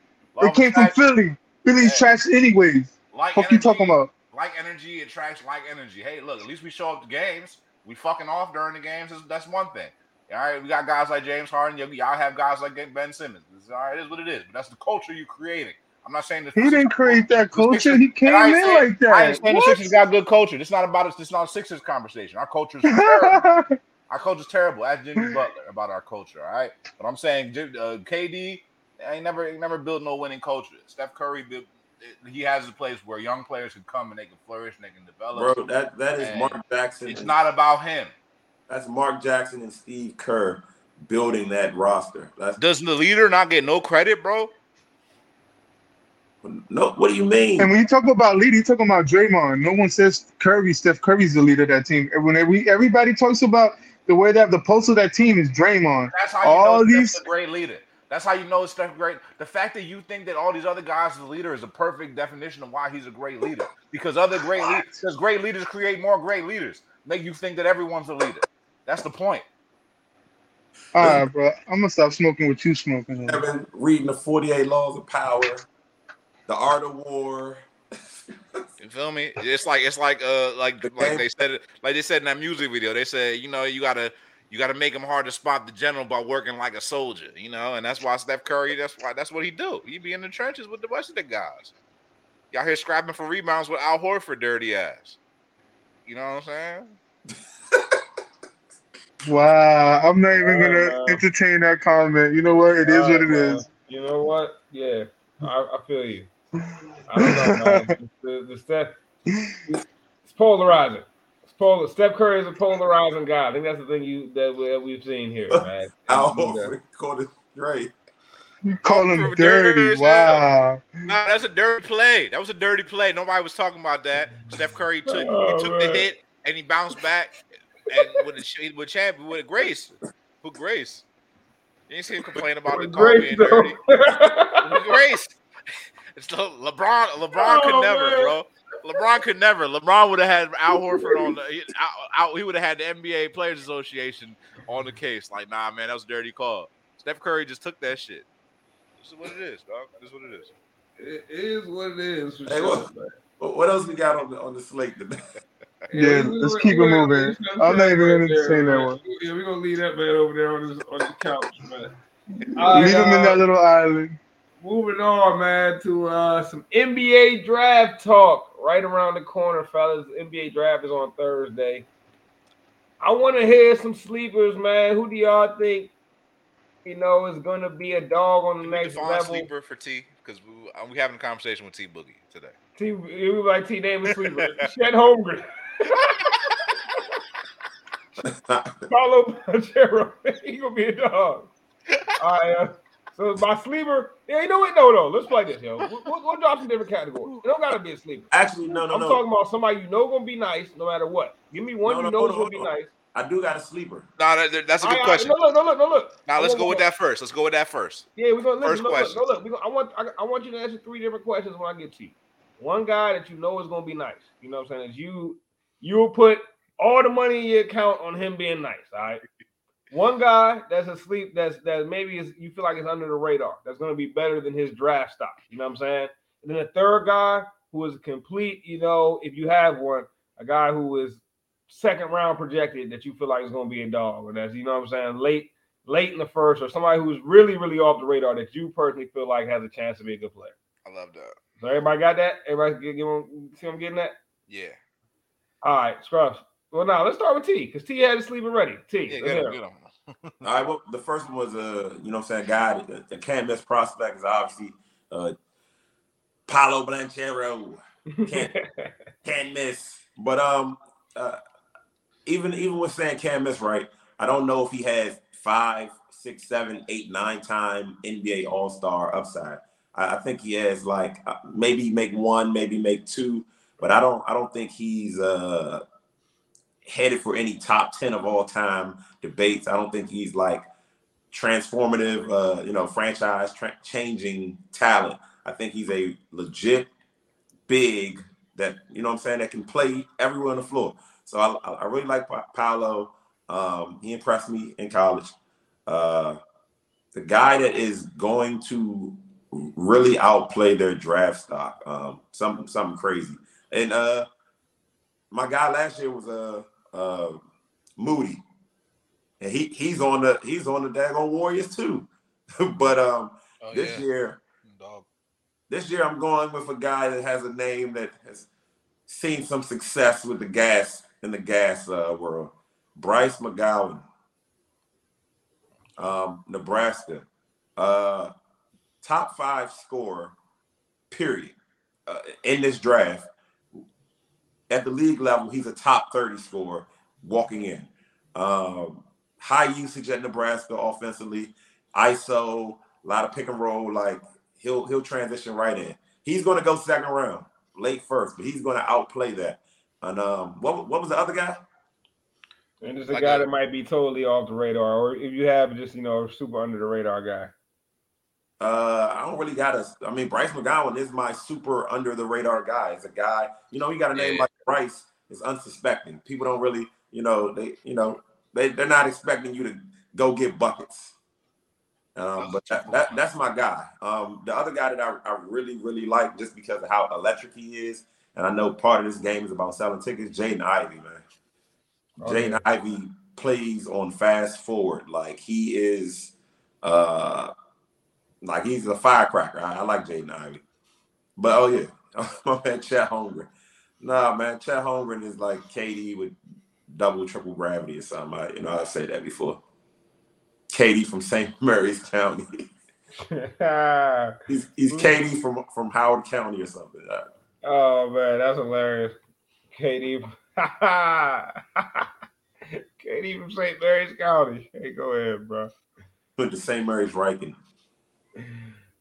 It came from. Philly. Philly's Hey. trash anyways. Like Fuck you talking about? Like energy attracts like energy. Hey, look, at least we show up to games. We fucking off during the games. That's, that's one thing. All right, we got guys like James Harden. Y'all have guys like Ben Simmons. It's, all right, it is what it is. But that's the culture you're creating. I'm not saying that He didn't create that culture. He came I ain't in saying- like I ain't that. saying the Sixers got good culture. It's not about us. It's not a Sixers conversation. Our culture is [LAUGHS] terrible. Our culture's terrible. Ask Jimmy Butler about our culture. All right, but I'm saying Jim- uh, KD ain't never ain't never built no winning culture. Steph Curry, built, he has a place where young players can come and they can flourish and they can develop. Bro, that that is And Mark Jackson. It's not about him. That's Mark Jackson and Steve Kerr building that roster. That's Does the leader not get no credit, bro? no. What do you mean? And when you talk about leader, you talking about Draymond. No one says Curry. Steph Curry's the leader of that team. And when every, everybody talks about the way that the pulse of that team is Draymond. That's how you All know these- Steph's a great leader. That's how you know Steph great. The fact that you think that all these other guys are the leader is a perfect definition of why he's a great leader. Because other great leaders, because great leaders create more great leaders. Make you think that everyone's a leader. That's the point. All right, bro. I'm gonna stop smoking with you smoking. I've been reading the 48 Laws of Power, The Art of War. You feel me? It's like it's like uh like The like game- they said it like they said in that music video. They said you know you gotta you gotta make him hard to spot the general by working like a soldier. You know, and that's why Steph Curry. That's why that's what he do. He be in the trenches with the rest of the guys. Y'all here scrapping for rebounds with Al Horford, dirty ass. You know what I'm saying? [LAUGHS] Wow, I'm not even gonna Uh, entertain that comment. You know what? It is what it Uh, is. You know what? Yeah, I, I feel you. I don't know, man. [LAUGHS] the, the Steph, it's polarizing. It's polar. Steph Curry is a polarizing guy. I think that's the thing you that, we, that we've seen here, [LAUGHS] man. Al And, uh, Horford [LAUGHS] called it straight. You call him dirty. dirty Wow. No, that's a dirty play. That was a dirty play. Nobody was talking about that. Steph Curry took Oh, he took the hit and he bounced back and with a with champ with a grace. With grace. You ain't see him complain about the car Great, being though. dirty. With grace. [LAUGHS] It's the LeBron. LeBron could Oh, never, man. bro. LeBron could never. LeBron would have had Al Horford on the he- out, out, he would have had the NBA Players Association on the case. Like, nah, man, that was a dirty call. Steph Curry just took that shit. This is what it is, dog. This is what it is. It is what it is. For Hey, sure, what- What what else we got on the on the slate today? [LAUGHS] Yeah, we- let's we- keep it we- moving. we- I'm not even gonna right there, entertain that one. Yeah, we're gonna leave that man over there on, his, on the couch, man. All right, Leave him in uh, that little island. Moving on, man, to uh, some NBA draft talk right around the corner, fellas. NBA draft is on Thursday. I want to hear some sleepers, man. Who do y'all think, you know, is going to be a dog on the Can next level? sleeper for T? Because we uh, we having a conversation with T Boogie today. T, we like T Davis sleeper. [LAUGHS] Chet Holmgren, [LAUGHS] Paolo Banchero. [LAUGHS] he gonna be a dog. All right. Uh, so my sleeper. Yeah, you know what? No, no. Let's play this, yo. We'll, we'll, we'll drop some different categories. It don't gotta be a sleeper. Actually, no, no, I'm no. talking about somebody you know gonna be nice no matter what. Give me one No, you no, know hold is gonna be on. nice. I do got a sleeper. Nah, that, that's a good right, all right, question. No, look, no, look, no, look. Now I let's go with that first. Let's go with that first. Yeah, we're gonna First listen. No, look, question. no, look. We gonna, I want I, I want you to answer three different questions when I get to you. One guy that you know is gonna be nice. You know what I'm saying? Is you you'll put all the money in your account on him being nice. All right. One guy that's asleep, that's that maybe is you feel like it's under the radar. That's gonna be better than his draft stock. You know what I'm saying? And then a third guy who is a complete, you know, if you have one, a guy who is second round projected that you feel like is gonna be a dog, or that's you know what I'm saying, late, late in the first, or somebody who's really, really off the radar that you personally feel like has a chance to be a good player. I love that. So everybody got that? Everybody get, get see what I'm getting at? Yeah. All right, Scrubs. Well, now let's start with T because T had his sleeping ready. T, Yeah, get him, get him. [LAUGHS] All right. Well, the first one was uh, you know, what I'm saying, guy that, that can't miss prospect is obviously uh, Paolo Banchero. Can't [LAUGHS] can't miss. But um, uh, even even with saying can't miss, right? I don't know if he has five, six, seven, eight, nine time NBA All Star upside. I, I think he has like uh, maybe make one, maybe make two, but I don't I don't think he's uh headed for any top ten of all time debates. I don't think he's like transformative, uh, you know, franchise tra- changing talent. I think he's a legit big that you know what I'm saying that can play everywhere on the floor. So I, I really like Pa- Paolo. Um, he impressed me in college. Uh, the guy that is going to really outplay their draft stock, um, something something crazy. And uh, my guy last year was uh, uh, Moody, and he he's on the he's on the daggone Warriors too. [LAUGHS] but um, Oh, this yeah. year Dog. this year I'm going with a guy that has a name that has seen some success with the gas in the gas uh, world. Bryce McGowan, um, Nebraska, uh, top five scorer, period, uh, in this draft. At the league level, he's a top 30 scorer walking in. Um, high usage at Nebraska offensively, ISO, a lot of pick and roll. Like he'll he'll transition right in. He's going to go second round, late first, but he's going to outplay that. And um, what what was the other guy? And it's a Like guy a- that might be totally off the radar, or if you have just you know super under the radar guy. Uh, I don't really got a. I mean, Bryce McGowan is my super under the radar guy. It's a guy, you know, you got a name Yeah. like Bryce is unsuspecting. People don't really, you know, they, you know, they they're not expecting you to go get buckets. Um, but that, that that's my guy. Um, the other guy that I, I really really like just because of how electric he is, and I know part of this game is about selling tickets. Jaden Ivey, man. Oh, Jaden yeah. Ivey plays on fast forward. Like he is uh like he's a firecracker. I, I like Jaden Ivey. But oh yeah, [LAUGHS] my man Chet Holmgren. Nah, man, Chet Holmgren is like KD with double, triple gravity or something. I, you know, I've said that before. KD from St. Mary's County. [LAUGHS] he's he's KD from from Howard County or something. Uh, oh man, that's hilarious. KD, [LAUGHS] KD from St. Mary's County. Hey, go ahead, bro. Put the St. Mary's Ryken.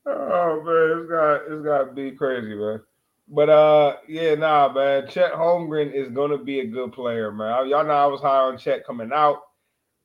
Oh man, it's got it's got to be crazy, man. But uh, yeah, nah, man. Chet Holmgren is gonna be a good player, man. Y'all know I was high on Chet coming out.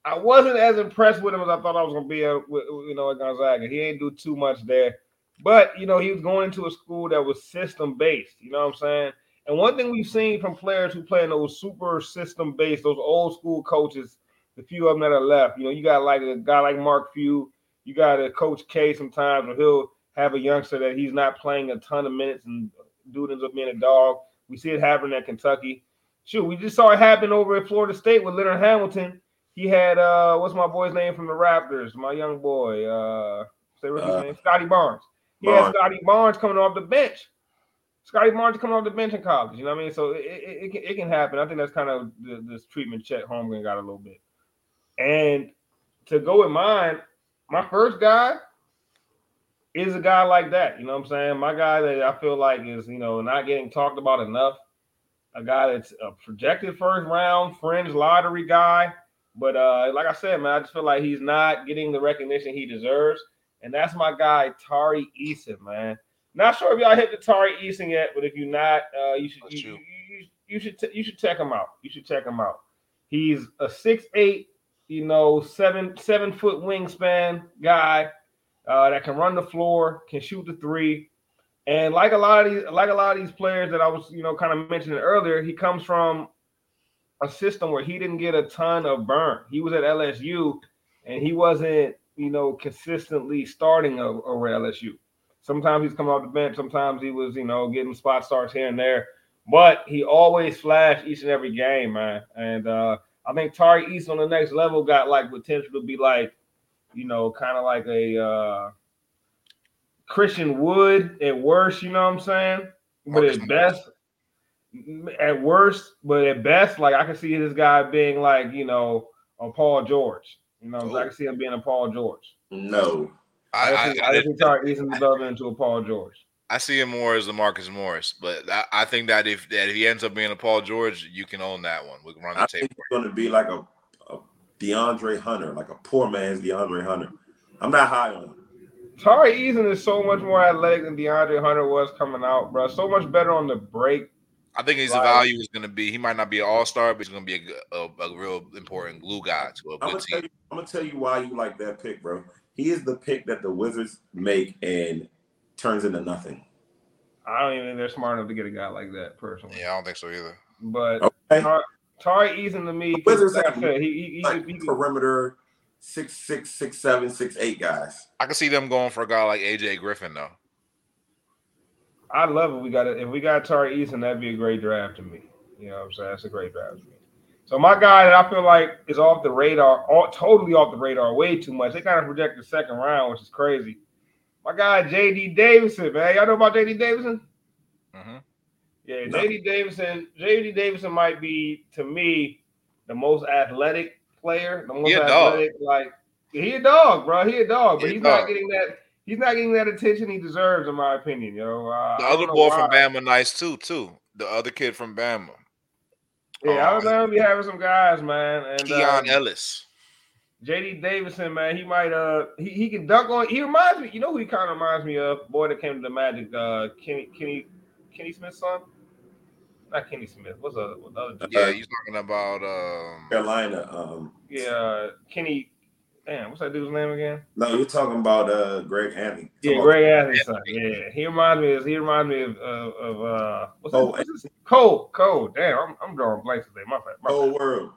I wasn't as impressed with him as I thought I was gonna be, at, with, you know, at Gonzaga. He ain't do too much there, but you know, he was going to a school that was system based. You know what I'm saying? And one thing we've seen from players who play in those super system based, those old school coaches, the few of them that are left, you know, you got like a guy like Mark Few, you got to coach K sometimes, or he'll have a youngster that he's not playing a ton of minutes and dude ends up being a dog. We see it happen at Kentucky. Shoot, we just saw it happen over at Florida State with Leonard Hamilton. He had uh what's my boy's name from the Raptors? My young boy. Uh say what's his Uh, name? Scotty Barnes. He had Barnes. Scotty Barnes coming off the bench. Scotty Barnes coming off the bench in college. You know what I mean? So it, it, it, can, it can happen. I think that's kind of the, this treatment Chet Holmgren got a little bit. And to go with mine, my first guy is a guy like that. You know what I'm saying? My guy that I feel like is, you know, not getting talked about enough. A guy that's a projected first round fringe lottery guy. But uh, like I said, man, I just feel like he's not getting the recognition he deserves. And that's my guy, Tari Eason, man. Not sure if y'all hit the Tari Eason yet, but if you're not, uh, you should you, you. you, you, should t- you should check him out. You should check him out. He's a six eight, you know, seven seven foot wingspan guy uh, that can run the floor, can shoot the three, and like a lot of these like a lot of these players that I was you know kind of mentioning earlier, he comes from a system where he didn't get a ton of burn. He was at LSU, and he wasn't you know consistently starting over LSU. Sometimes he's coming off the bench. Sometimes he was, you know, getting spot starts here and there. But he always flashed each and every game, man. And uh, I think Tari Eason the next level got like potential to be like, you know, kind of like a uh, Christian Wood at worst. You know what I'm saying? But Marcus at best, at worst, but at best, like I can see this guy being like, you know, a Paul George. You know, what I'm saying? I can see him being a Paul George. No. I, I, I, think, I, I, just think Tari Eason developing into a Paul George. I see him more as the Marcus Morris, but I, I think that if that if he ends up being a Paul George, you can own that one. We can run the I tape. think he's going to be like a, a DeAndre Hunter, like a poor man's DeAndre Hunter. I'm not high on him. Tari Eason is so much more athletic than DeAndre Hunter was coming out, bro. So much better on the break. I think his Right. value is going to be. He might not be an all star, but he's going to be a a real important glue guy to a I'm good gonna team. you. I'm gonna tell you why you like that pick, bro. He is the pick that the Wizards make and turns into nothing. I don't even think they're smart enough to get a guy like that personally. Yeah, I don't think so either. But Okay. Tar- Tari Eason to me, The Wizards like have said, he, he, he, Like could- he perimeter, six six, six seven, six eight guys. I can see them going for a guy like AJ Griffin though. I love it. We got it. If we got Tari Eason, that'd be a great draft to me. You know what I'm saying? That's a great draft to me. So my guy that I feel like is off the radar, all, totally off the radar, way too much. They kind of projected second round, which is crazy. My guy JD Davidson, man. Y'all know about JD Davidson? hmm Yeah, No. JD Davidson. JD Davidson might be to me the most athletic player. The most He a dog. athletic, like he a dog, bro. He a dog, but He he's not getting that. He's not getting that attention he deserves, in my opinion. Yo, uh, The other boy why. from Bama, nice too. Too the other kid from Bama, Yeah, Oh, Alabama be having some guys, man. And Keon Ellis. JD Davidson, man, he might uh he, he can dunk on. He reminds me, you know who he kind of reminds me of? Boy that came to the Magic, uh Kenny Kenny Kenny Smith's son. Not Kenny Smith. What's the other, what the other dude? Yeah, he's talking about um. Carolina. Um, Yeah, uh, Kenny. Damn, what's that dude's name again? no, you're talking about uh Greg Anthony. Yeah, Greg Anthony's. Yeah, he reminds me. Of, he reminds me of of, of uh what's, Cole that, what's his Cole Cole. Damn, I'm, I'm drawing blanks today. My bad. My about bad. whole world.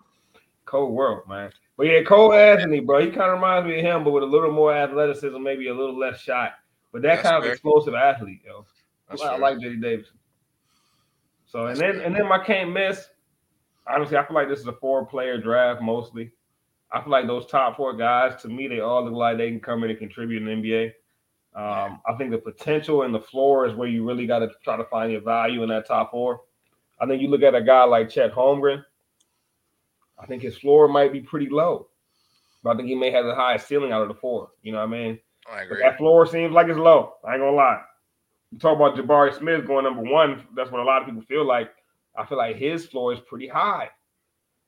Cold world, man. But yeah, Cole Anthony, bro, he kind of reminds me of him, but with a little more athleticism, maybe a little less shot. But that That's kind of fair. explosive athlete, yo. That's I fair. like JD Davidson. So and then and then my can't miss. Honestly, I feel like this is a four-player draft mostly. I feel like those top four guys, to me, they all look like they can come in and contribute in the NBA. Um, I think the potential and the floor is where you really got to try to find your value in that top four. I think you look at a guy like Chet Holmgren. I think his floor might be pretty low, but I think he may have the highest ceiling out of the four. You know what I mean? I But that floor seems like it's low. I ain't gonna lie. You talk about Jabari Smith going number one. That's what a lot of people feel like. I feel like his floor is pretty high.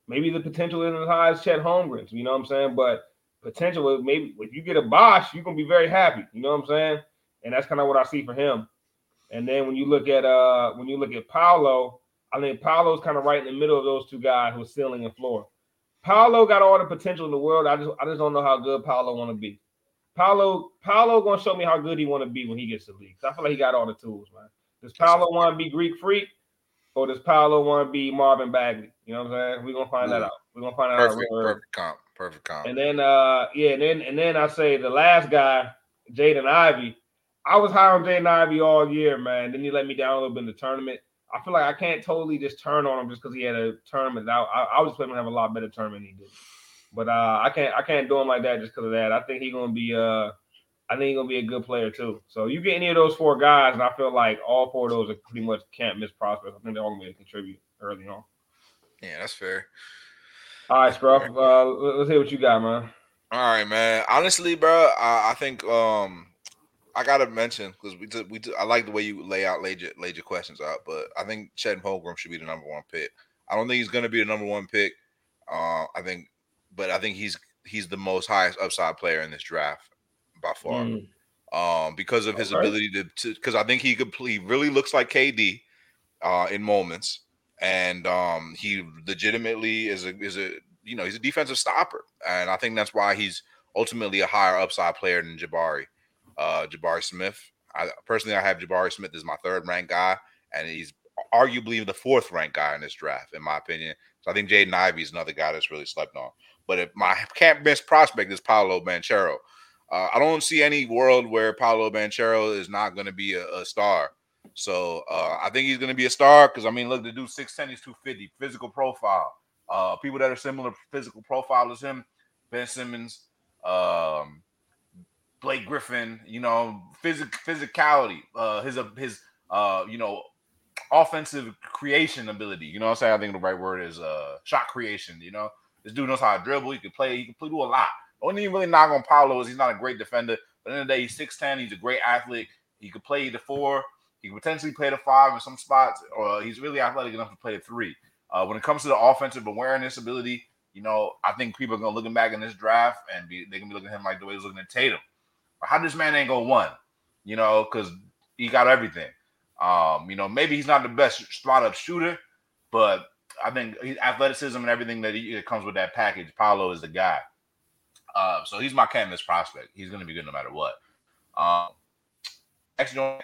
Maybe the potential isn't as high as Chet Holmgren's. You know what I'm saying? But potential, is maybe if you get a Bosh, you're gonna be very happy. You know what I'm saying? And that's kind of what I see for him. And then when you look at uh when you look at Paolo, I think Paolo's kind of right in the middle of those two guys with ceiling and floor. Paolo got all the potential in the world. I just I just don't know how good Paolo want to be. Paolo Paolo gonna show me how good he want to be when he gets to the league. I feel like he got all the tools, man. Does Paolo want to be Greek freak, or does Paolo want to be Marvin Bagley? You know what I'm saying? We're gonna find that out. We're gonna find that out. Perfect, perfect comp, Perfect comp. And then uh yeah, and then and then I say the last guy, Jaden Ivey. I was high on Jaden Ivey all year, man. Then he let me down a little bit in the tournament. I feel like I can't totally just turn on him just because he had a tournament. I, I, I was expecting him to have a lot better tournament than he did. But uh I can't I can't do him like that just because of that. I think he's gonna be uh I think he's gonna be a good player too. So you get any of those four guys, and I feel like all four of those are pretty much can't miss prospects. I think they're all gonna be able to contribute early on. Yeah, that's fair. All right, Scruff. Uh, let- let's hear what you got, man. All right, man. Honestly, bro, I, I think um I gotta mention because we did, we I like the way you lay out laid your, laid your questions out, but I think Chet Holmgren should be the number one pick. I don't think he's gonna be the number one pick. Uh, I think, but I think he's he's the most highest upside player in this draft by far. Mm. Um, because of his Okay. ability to because I think he could he really looks like KD uh in moments, and um he legitimately is a is a you know he's a defensive stopper, and I think that's why he's ultimately a higher upside player than Jabari, uh, Jabari Smith. I personally I have Jabari Smith as my third ranked guy, and he's arguably the fourth ranked guy in this draft, in my opinion. So I think Jaden Ivey is another guy that's really slept on. But if my can't miss prospect is Paolo Banchero. Uh, I don't see any world where Paolo Banchero is not going to be a, a star. So uh, I think he's going to be a star because I mean, look, the dude six ten, he's two fifty, physical profile. Uh, people that are similar physical profile as him, Ben Simmons, um, Blake Griffin, you know, physic physicality, uh, his his uh, you know, offensive creation ability. You know I'm saying? I think the right word is uh shot creation. You know, this dude knows how to dribble. He can play. He can play, do a lot. The only really knock on Paolo is he's not a great defender. But in the day, he's 6'10. He's a great athlete. He could play the four. He could potentially play the five in some spots, or he's really athletic enough to play the three. Uh, when it comes to the offensive awareness ability, you know, I think people are gonna look him back in this draft and be they can be looking at him like the way he's looking at Tatum. How this man ain't go one, you know, because he got everything. Um, you know, maybe he's not the best spot up shooter, but I think athleticism and everything that, he, that comes with that package, Paolo is the guy. Uh, so he's my can't miss prospect. He's gonna be good no matter what. Um, next joint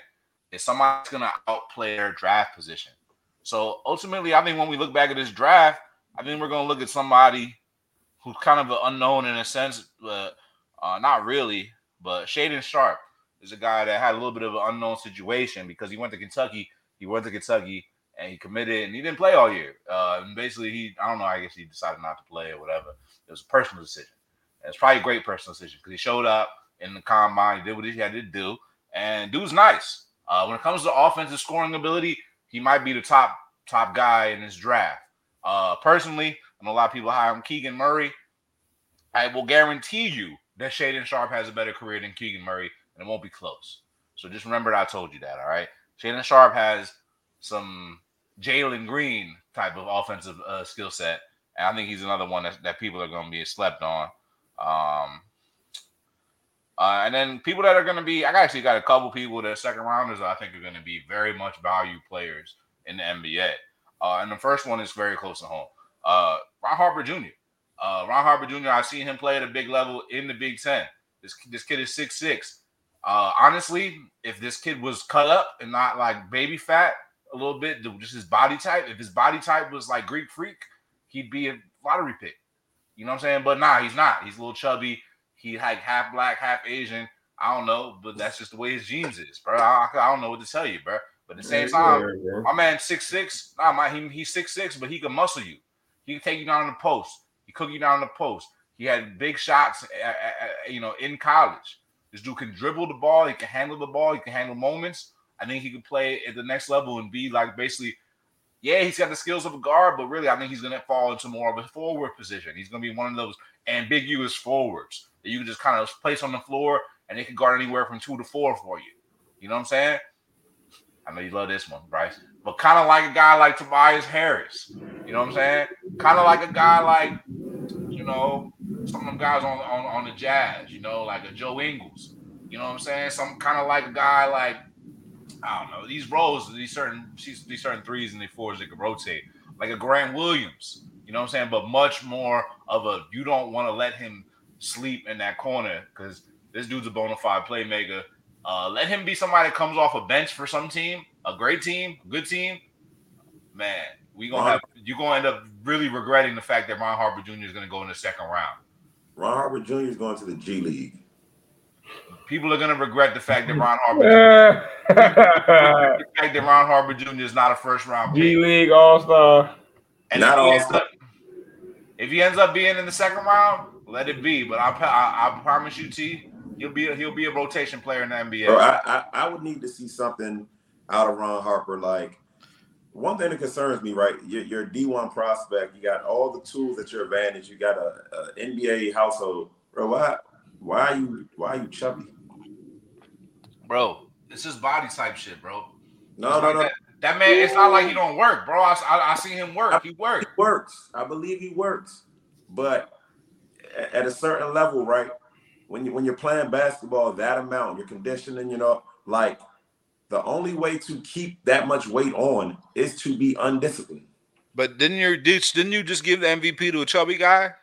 is somebody's gonna outplay their draft position. So ultimately, I think when we look back at this draft, I think we're gonna look at somebody who's kind of an unknown in a sense, but uh, not really. But Shaedon Sharpe is a guy that had a little bit of an unknown situation because he went to Kentucky. He went to Kentucky and he committed and he didn't play all year. Uh, and basically, he I don't know. I guess he decided not to play or whatever. It was a personal decision. And it's probably a great personal decision because he showed up in the combine. He did what he had to do, and dude's nice. Uh, when it comes to offensive scoring ability, he might be the top top guy in this draft. Uh, personally, know a lot of people higher on Keegan Murray. I will guarantee you that Shaedon Sharpe has a better career than Keegan Murray, and it won't be close. So just remember that I told you that. All right, Shaedon Sharpe has some Jalen Green type of offensive uh, skill set, and I think he's another one that, that people are going to be slept on. Um, uh, and then people that are going to be, I actually got a couple people that second rounders I think are going to be very much value players in the NBA. Uh, and the first one is very close to home. Uh, Ron Harper Jr. Uh, Ron Harper Jr. I've seen him play at a big level in the Big Ten. This this kid is six six. Uh, honestly, if this kid was cut up and not like baby fat a little bit, just his body type, if his body type was like Greek freak, he'd be a lottery pick. You know what I'm saying? But nah, he's not. He's a little chubby. He like half black, half Asian. I don't know, but that's just the way his genes is, bro. I, I don't know what to tell you, bro. But at the same time, my man six six. Nah, my he, he's six six, but he can muscle you. He can take you down in the post. He cook you down the post. He had big shots, you know, in college. This dude can dribble the ball. He can handle the ball. He can handle moments. I think he can play at the next level and be like basically, yeah, he's got the skills of a guard, but really, I think he's gonna fall into more of a forward position. He's gonna be one of those ambiguous forwards that you can just kind of place on the floor and they can guard anywhere from two to four for you. You know what I'm saying? I know you love this one, Bryce. But kind of like a guy like Tobias Harris. You know what I'm saying? Kind of like a guy like, you know, some of them guys on, on, on the Jazz, you know, like a Joe Ingles. You know what I'm saying? Some kind of like a guy like, I don't know, these roles, these certain these certain threes and the fours that could rotate. Like a Grant Williams. You know what I'm saying? But much more of a you don't want to let him sleep in that corner because this dude's a bona fide playmaker. Uh, let him be somebody that comes off a bench for some team, a great team, a good team. Man, we gonna have you're gonna end up really regretting the fact that Ron Harper Jr. is gonna go in the second round. Ron Harper Jr. is going to the G League. People are gonna regret the fact that Ron Harper, Jr. [LAUGHS] the fact that Ron Harper Jr. is not a first round pick. G League All Star. And Not if, he all ends up, if he ends up being in the second round, let it be. But I, I, I promise you, T, he'll be a, he'll be a rotation player in the NBA. Bro, I, I, I would need to see something out of Ron Harper. Like one thing that concerns me, right? You're, you're a D1 prospect. You got all the tools at your advantage. You got a, a NBA household. Bro, why why are you why are you chubby? bro, it's just body type shit, bro. No, no, no. That, that man, it's not like he don't work, bro. I, I, I see him work. He work. He works. I believe he works. But at a certain level, right? When you when you're playing basketball that amount, you're conditioning, you know, like the only way to keep that much weight on is to be undisciplined. But didn't you did, didn't you just give the MVP to a chubby guy?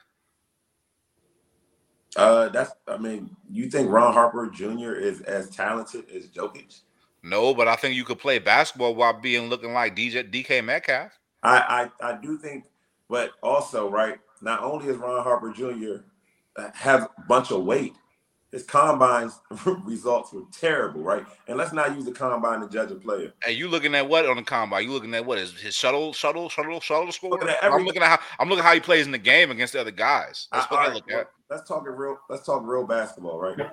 Uh, that's. I mean, you think Ron Harper Jr. is as talented as Jokic? No, but I think you could play basketball while being looking like DJ DK Metcalf. I, I, I do think, but also, right? Not only is Ron Harper Jr. uh, have a bunch of weight, his combines [LAUGHS] results were terrible, right? And let's not use the combine to judge a player. And you looking at what on the combine? You looking at what is his shuttle, shuttle, shuttle, shuttle score? Looking at I'm looking at how I'm looking at how he plays in the game against the other guys. That's I- what I, all right, look well, at. Let's talk real. Let's talk real basketball, right?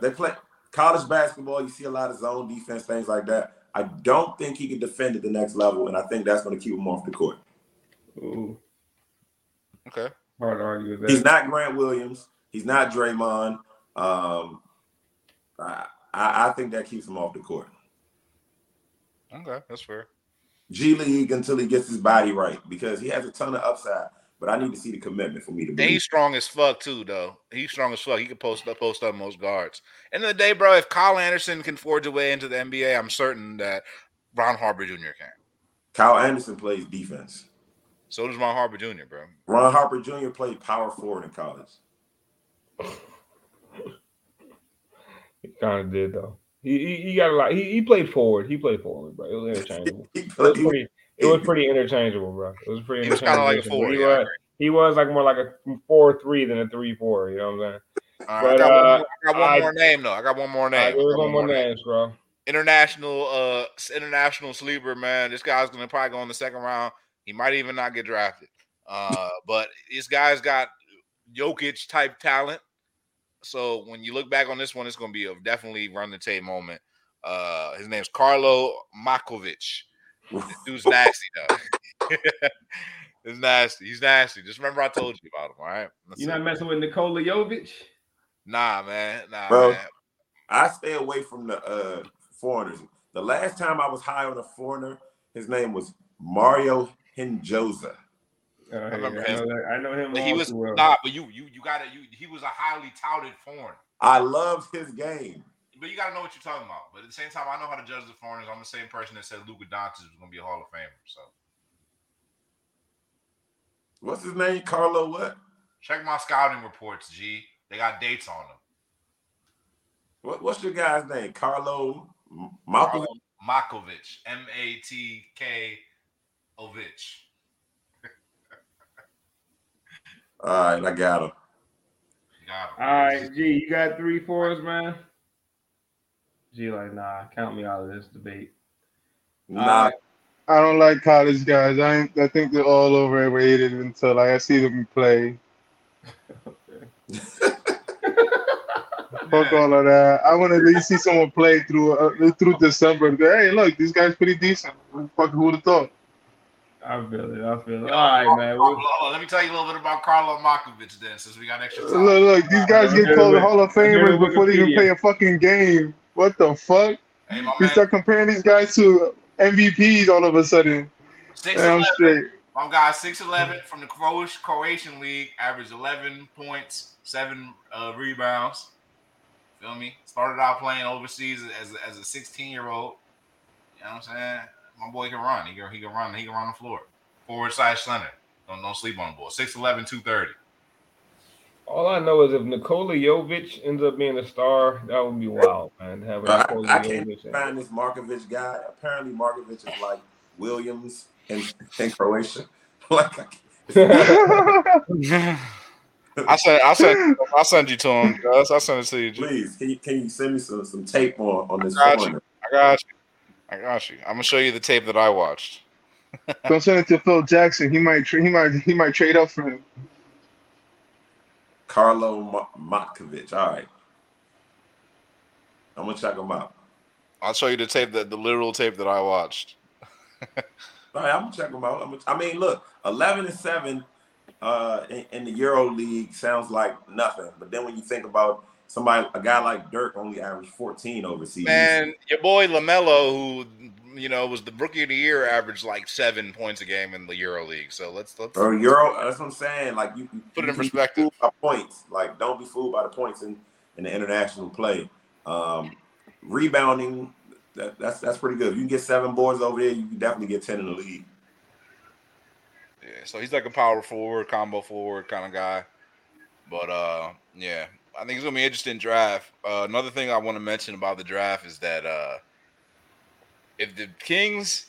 they play college basketball. You see a lot of zone defense, things like that. I don't think he can defend at the next level, and I think that's going to keep him off the court. Ooh, Okay. hard to argue with that. He's not Grant Williams. He's not Draymond. Um, I, I I think that keeps him off the court. Okay, that's fair. G League until he gets his body right because he has a ton of upside. But I need to see the commitment for me to And believe. he's strong as fuck too, though. He's strong as fuck. He can post up, post up most guards. End of the day, bro. If Kyle Anderson can forge a way into the NBA, I'm certain that Ron Harper Jr. can. Kyle Anderson plays defense. So does Ron Harper Jr., bro. Ron Harper Jr. played power forward in college. [LAUGHS] He kind of did though. He, he he got a lot. He, he played forward. He played forward, bro. It was interchangeable. [LAUGHS] It was pretty. It was pretty interchangeable, bro. It was pretty. He was kind of like a. He Yeah, was, he was like more like a four three than a three four. You know what I'm saying? Right, But, I got, one, uh, more, I got one I- more name though. I got one more name. I was one more name. names, bro. International, uh, international sleeper, man. This guy's gonna probably go in the second round. He might even not get drafted. Uh, but this guy's got Jokic type talent. So when you look back on this one, it's gonna be a definitely run the tape moment. Uh, his name's Carlo Matkovic. This dude's nasty though. [LAUGHS] It's nasty. He's nasty. Just remember I told you about him. All right. That's You're it. not messing with Nikola Jovic. Nah, man. Nah, Bro. man. I stay away from the uh, foreigners. The last time I was high on a foreigner, his name was Mario Hezonja. Oh, I, remember I, him. know, that, I know him. But he was well. nah, but you you you gotta you he was a highly touted foreign. I loved his game. But you gotta know what you're talking about. But at the same time, I know how to judge the foreigners. I'm the same person that said Luka Doncic was gonna be a Hall of Famer. So What's his name? Carlo what? check my scouting reports, G. They got dates on them. what what's your guy's name? Carlo M- Malcolm? Carlo Matkovic, M A T K Ovich. All right, I got him. You got him. All right, G, you got three fours, man. G, like, nah, count me out of this debate. Nah, I don't like college guys. I ain't, I think they're all overrated until like I see them play. [LAUGHS] Fuck all of that. I want to at least see someone play through uh, through December. Hey, look, this guy's pretty decent. Fuck, who would have thought? I feel it. I feel it. All right, man. Carlo- Well, let me tell you a little bit about Carlo Matkovic then, since we got extra Look, time. look, look, these guys get called Hall of Famers before they even play a fucking game. What the fuck? Hey, We man, start comparing these guys to MVPs all of a sudden. six And I'm eleven. straight. My guy, six eleven from the Croatian Croatian league, averaged eleven points, seven uh, rebounds. Feel me? Started out playing overseas as as a sixteen year old. You know what I'm saying? My boy can run. He can he can run. He can run the floor. Forward side center. Don't don't sleep on the boy. 6'11", 230. all I know is if Nikola Jovic ends up being a star, that would be wild, man. Having I, Nikola I can't Jovic. find this Markovic guy. Apparently, Markovic is like Williams in, in Croatia. [LAUGHS] like, I can't- [LAUGHS] I sent I sent I sent you to him, Gus. I sent it to you. Please, can you, can you send me some, some tape on, on this got corner? I got you. I got you. I'm gonna show you the tape that I watched. [LAUGHS] Don't send it to Phil Jackson. He might tra- he might he might trade up for him. Carlo Mo- Motkovic. All right. I'm gonna check him out. I'll show you the tape that the literal tape that I watched. [LAUGHS] All right, I'm gonna check him out. I'm gonna, I mean, look, 11 and seven uh, in, in the Euro League sounds like nothing, but then when you think about somebody, a guy like Dirk only averaged 14 overseas. Man, your boy Lamelo, who you know was the rookie of the year, averaged like seven points a game in the Euro League. So let's let's Or Euro, that's what I'm saying. Like you, you Put it in perspective. by points. Like don't be fooled by the points in, in the international play. Um, rebounding, that, that's that's pretty good. If you can get seven boards over there, you can definitely get ten in the league. Yeah, so he's like a power forward, combo forward kind of guy. But uh, yeah, I think it's gonna be an interesting draft. Uh, another thing I want to mention about the draft is that uh, if the Kings,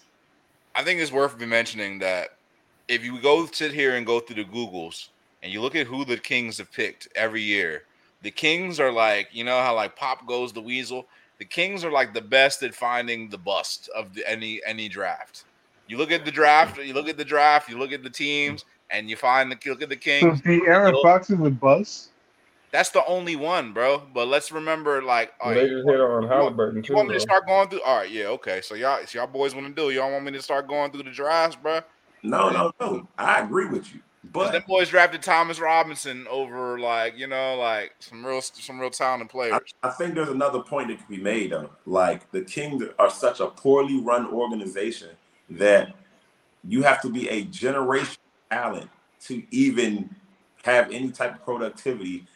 I think it's worth mentioning that if you go sit here and go through the Googles and you look at who the Kings have picked every year, the Kings are like you know how like Pop goes the Weasel. The Kings are like the best at finding the bust of the, any any draft. You look at the draft, you look at the draft, you look at the teams, and you find the you look at the So Kings. De'Aaron Fox is a bust. That's the only one, bro. But let's remember, like, all they just hit on Halliburton you too. want me to start going through? All right, yeah, okay. So y'all, so y'all boys want to do? Y'all want me to start going through the drafts, bro? No, no, no. I agree with you, But them boys drafted Thomas Robinson over, like, you know, like some real, some real talented players. I think there's another point that could be made. Though, like the Kings are such a poorly run organization that you have to be a generation talent to even have any type of productivity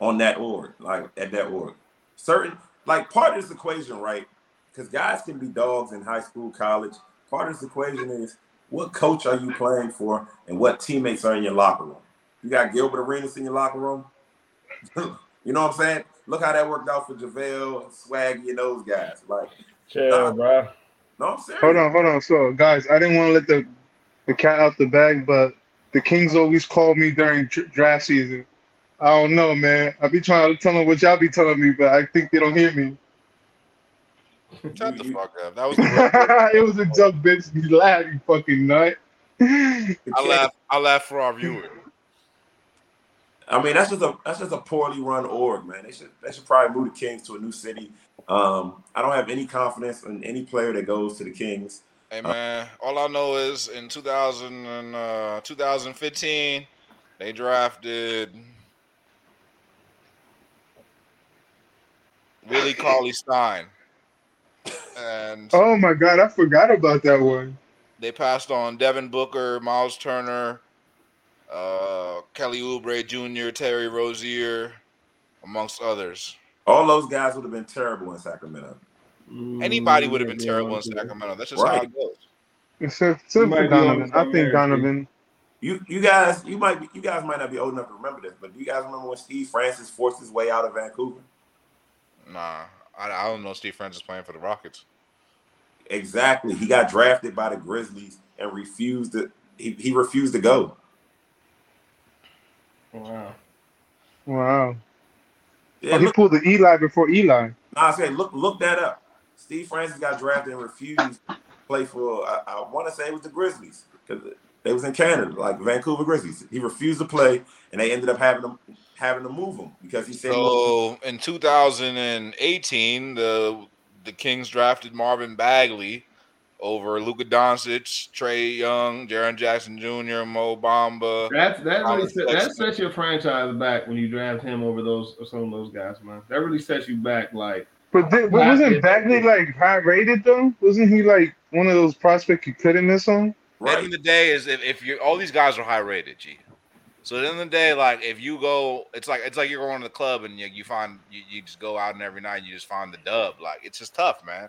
on that org, like at that org. Certain like part of this equation, right? Because guys can be dogs in high school, college. Part of this equation is what coach are you playing for and what teammates are in your locker room. You got Gilbert Arenas in your locker room. [LAUGHS] you know what I'm saying? Look how that worked out for JaVale and Swaggy and those guys. Like, Chill, bro. no, I'm serious. Hold on, hold on. So guys, I didn't want to let the the cat out the bag, but the Kings always called me during dr- draft season. I don't know, man. I be trying to tell them what y'all be telling me, but I think they don't hear me. [LAUGHS] Shut the fuck up. That was the [LAUGHS] it was a joke, bitch. You laugh, you fucking nut. I laugh. I laugh for our viewers. I mean, that's just a that's just a poorly run org, man. They should they should probably move the Kings to a new city. Um, I don't have any confidence in any player that goes to the Kings. Hey man, all I know is in 2000 and uh, 2015, they drafted Willie Cauley Stein, and Oh my god, I forgot about that one. they passed on Devin Booker, Myles Turner, uh, Kelly Oubre Jr., Terry Rozier, amongst others. All those guys would have been terrible in Sacramento. Anybody Mm, would have been terrible in. Sacramento. That's just how it goes. Except, except for Donovan. I think Donovan. You you guys you might be you guys might not be old enough to remember this, but do you guys remember when Steve Francis forced his way out of Vancouver? Nah, I, I don't know Steve Francis playing for the Rockets. Exactly. He got drafted by the Grizzlies and refused to he, he refused to go. Wow. Wow. Yeah, Oh, he look, pulled the Eli before Eli. no, I said look look that up. Steve Francis got drafted and refused to play for I, I want to say it was the Grizzlies because they was in Canada, like Vancouver Grizzlies. He refused to play, and they ended up having to having to move him because he said, "Look, So in 2018, the the Kings drafted Marvin Bagley over Luka Doncic, Trae Young, Jaren Jackson Jr., Mo Bamba. That's that really set, that sets your franchise back when you draft him over those some of those guys, man. That really sets you back. Like But, th- but wasn't Bagley like high rated though? Wasn't he like one of those prospects you couldn't miss on? At the end right." of the day, is if, if you all these guys are high rated, G. So at the end of the day, like if you go, it's like it's like you're going to the club and you, you find you, you just go out and every night you just find the dub. Like it's just tough, man.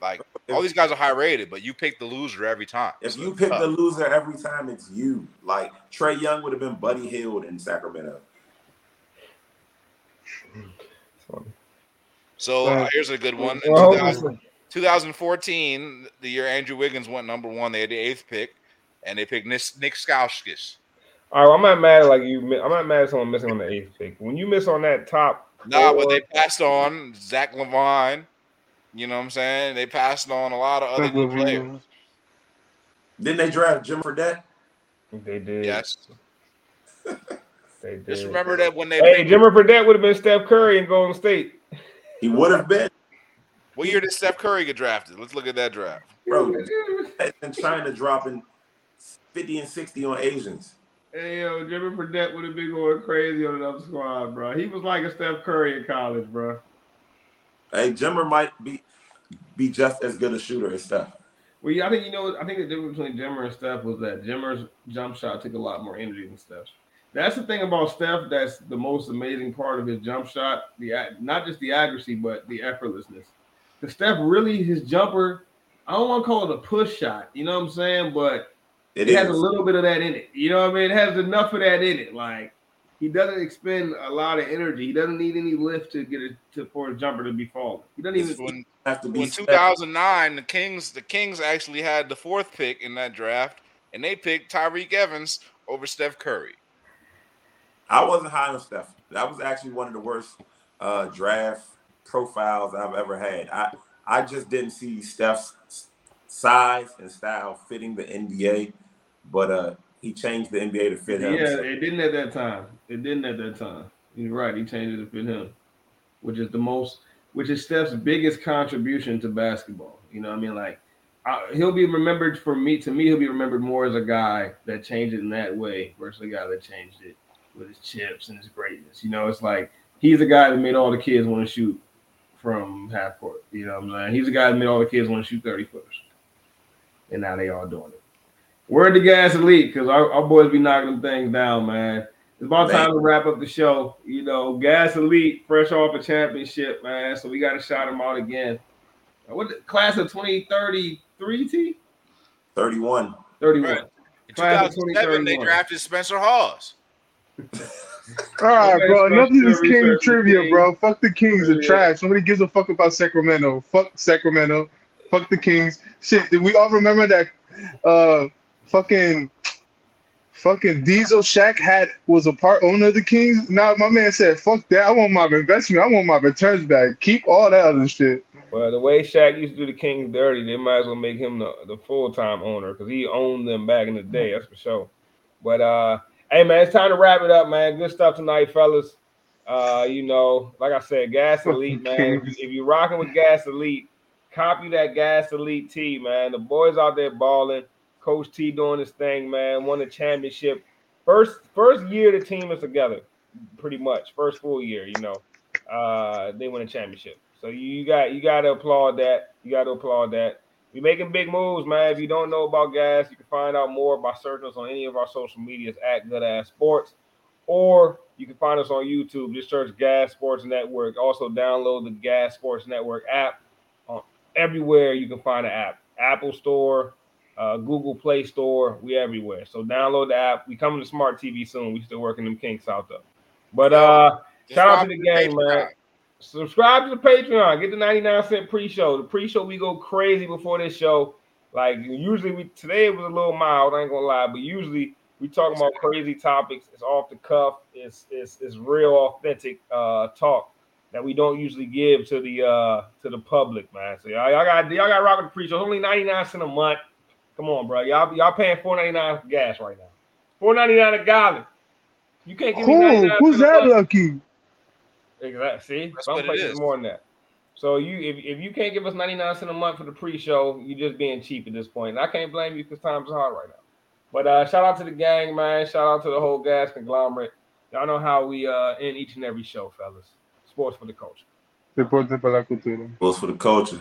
Like all these guys are high rated, but you pick the loser every time. If So you pick tough. the loser every time, it's you. Like Trae Young would have been Buddy Hield in Sacramento. So uh, here's a good one. In 2000 2014, the year Andrew Wiggins went number one, they had the eighth pick, and they picked Nick, Nick Stauskas. All right, I'm not mad at like you. I'm not mad at someone missing on the eighth pick. When you miss on that top, Nah, but they passed on Zach LaVine. You know what I'm saying? They passed on a lot of other Zach good players. Didn't they draft Jim Fredette? they did. Yes. [LAUGHS] they did. Just remember that when they Hey, picked, Jimmer Fredette would have been Steph Curry in Golden State. He would have been, what year did Steph Curry get drafted? Let's look at that draft. bro. And China dropping 50 and 60 on Asians. Hey, yo, Jimmy Fredette would have been going crazy on another squad, bro. He was like a Steph Curry in college, bro. Hey, Jimmer might be be just as good a shooter as Steph. Well, yeah, I think you know. I think the difference between Jimmer and Steph was that Jimmer's jump shot took a lot more energy than Steph's. That's the thing about Steph. That's the most amazing part of his jump shot. The not just the accuracy, but the effortlessness. The Steph really his jumper. I don't want to call it a push shot. You know what I'm saying? But It it has a little bit of that in it. You know what I mean? It has enough of that in it. Like he doesn't expend a lot of energy. He doesn't need any lift to get it to for a jumper to be falling. He doesn't even. When, have to be when Steph. 2009, the Kings, the Kings actually had the fourth pick in that draft, and they picked Tyreke Evans over Steph Curry. I wasn't high on Steph. That was actually one of the worst uh, draft profiles I've ever had. I I just didn't see Steph's size and style fitting the NBA, but uh, he changed the NBA to fit him. Yeah, So it didn't at that time. It didn't at that time. You're right. He changed it to fit him, which is the most, which is Steph's biggest contribution to basketball. You know, what I mean, like I, he'll be remembered for me. To me, he'll be remembered more as a guy that changed it in that way versus a guy that changed it with his chips and his greatness. You know, it's like he's the guy that made all the kids want to shoot from half court. You know, what I'm saying he's the guy that made all the kids want to shoot thirty footers, and now they all doing it. Word to Gas Elite, because our, our boys be knocking them things down, man. It's about time to wrap up the show. You know, Gas Elite, fresh off a championship, man. So we got to shout them out again. What the- class of 2033 T? 31. 31. Right. In Class 2007, they drafted Spencer Hawes. [LAUGHS] Ah, all right, bro. so Enough of this research King the trivia, bro. Fuck the Kings are Yeah. trash. Nobody gives a fuck about Sacramento. Fuck Sacramento. Fuck the Kings. Shit, did we all remember that uh fucking fucking Diesel Shaq had was a part owner of the Kings? Now my man said, fuck that. I want my investment. I want my returns back. Keep all that other shit. Well, the way Shaq used to do the Kings dirty, they might as well make him the, the full time owner because he owned them back in the day. That's for sure. But uh, hey man, it's time to wrap it up, man. Good stuff tonight, fellas. Uh, you know, like I said, Gas Elite, [LAUGHS] man. If, if you're rocking with Gas Elite, copy that Gas Elite T, man. The boys out there balling. Coach T doing his thing, man. Won the championship. First first year the team is together, pretty much. First full year, you know. Uh, they win a championship. So you, got you got to applaud that. You got to applaud that. We're making big moves, man. If you don't know about gas, you can find out more by searching us on any of our social medias at Good Ass Sports, or you can find us on YouTube. Just search Gas Sports Network. Also download the Gas Sports Network app. Everywhere you can find an app, Apple Store, uh, Google Play Store. We everywhere. So download the app. We coming to smart TV soon. We still working them kinks out though. But uh, shout out to the gang, man subscribe to the Patreon. Get the 99 cent pre-show. The pre-show we go crazy before this show. Like usually we today it was a little mild, I ain't gonna lie, but usually we talking about crazy topics. It's off the cuff, it's it's it's real authentic uh talk that we don't usually give to the uh to the public, man. So y'all, y'all got y'all got rock with the pre-show. It's only 99 cent a month. Come on, bro. Y'all y'all paying 4.99 for gas right now. 4.99 a gallon. You can't give me Cool. 99 Who's that month. lucky? Exactly. See, That's some what it places more than that. So you, if, if you can't give us ninety nine cent a month for the pre-show, you're just being cheap at this point. And I can't blame you because times are hard right now. But uh, shout out to the gang, man. Shout out to the whole gas conglomerate. Y'all know how we uh end each and every show, fellas. Sports for the culture. Deporte para la cultura. Goes for the culture.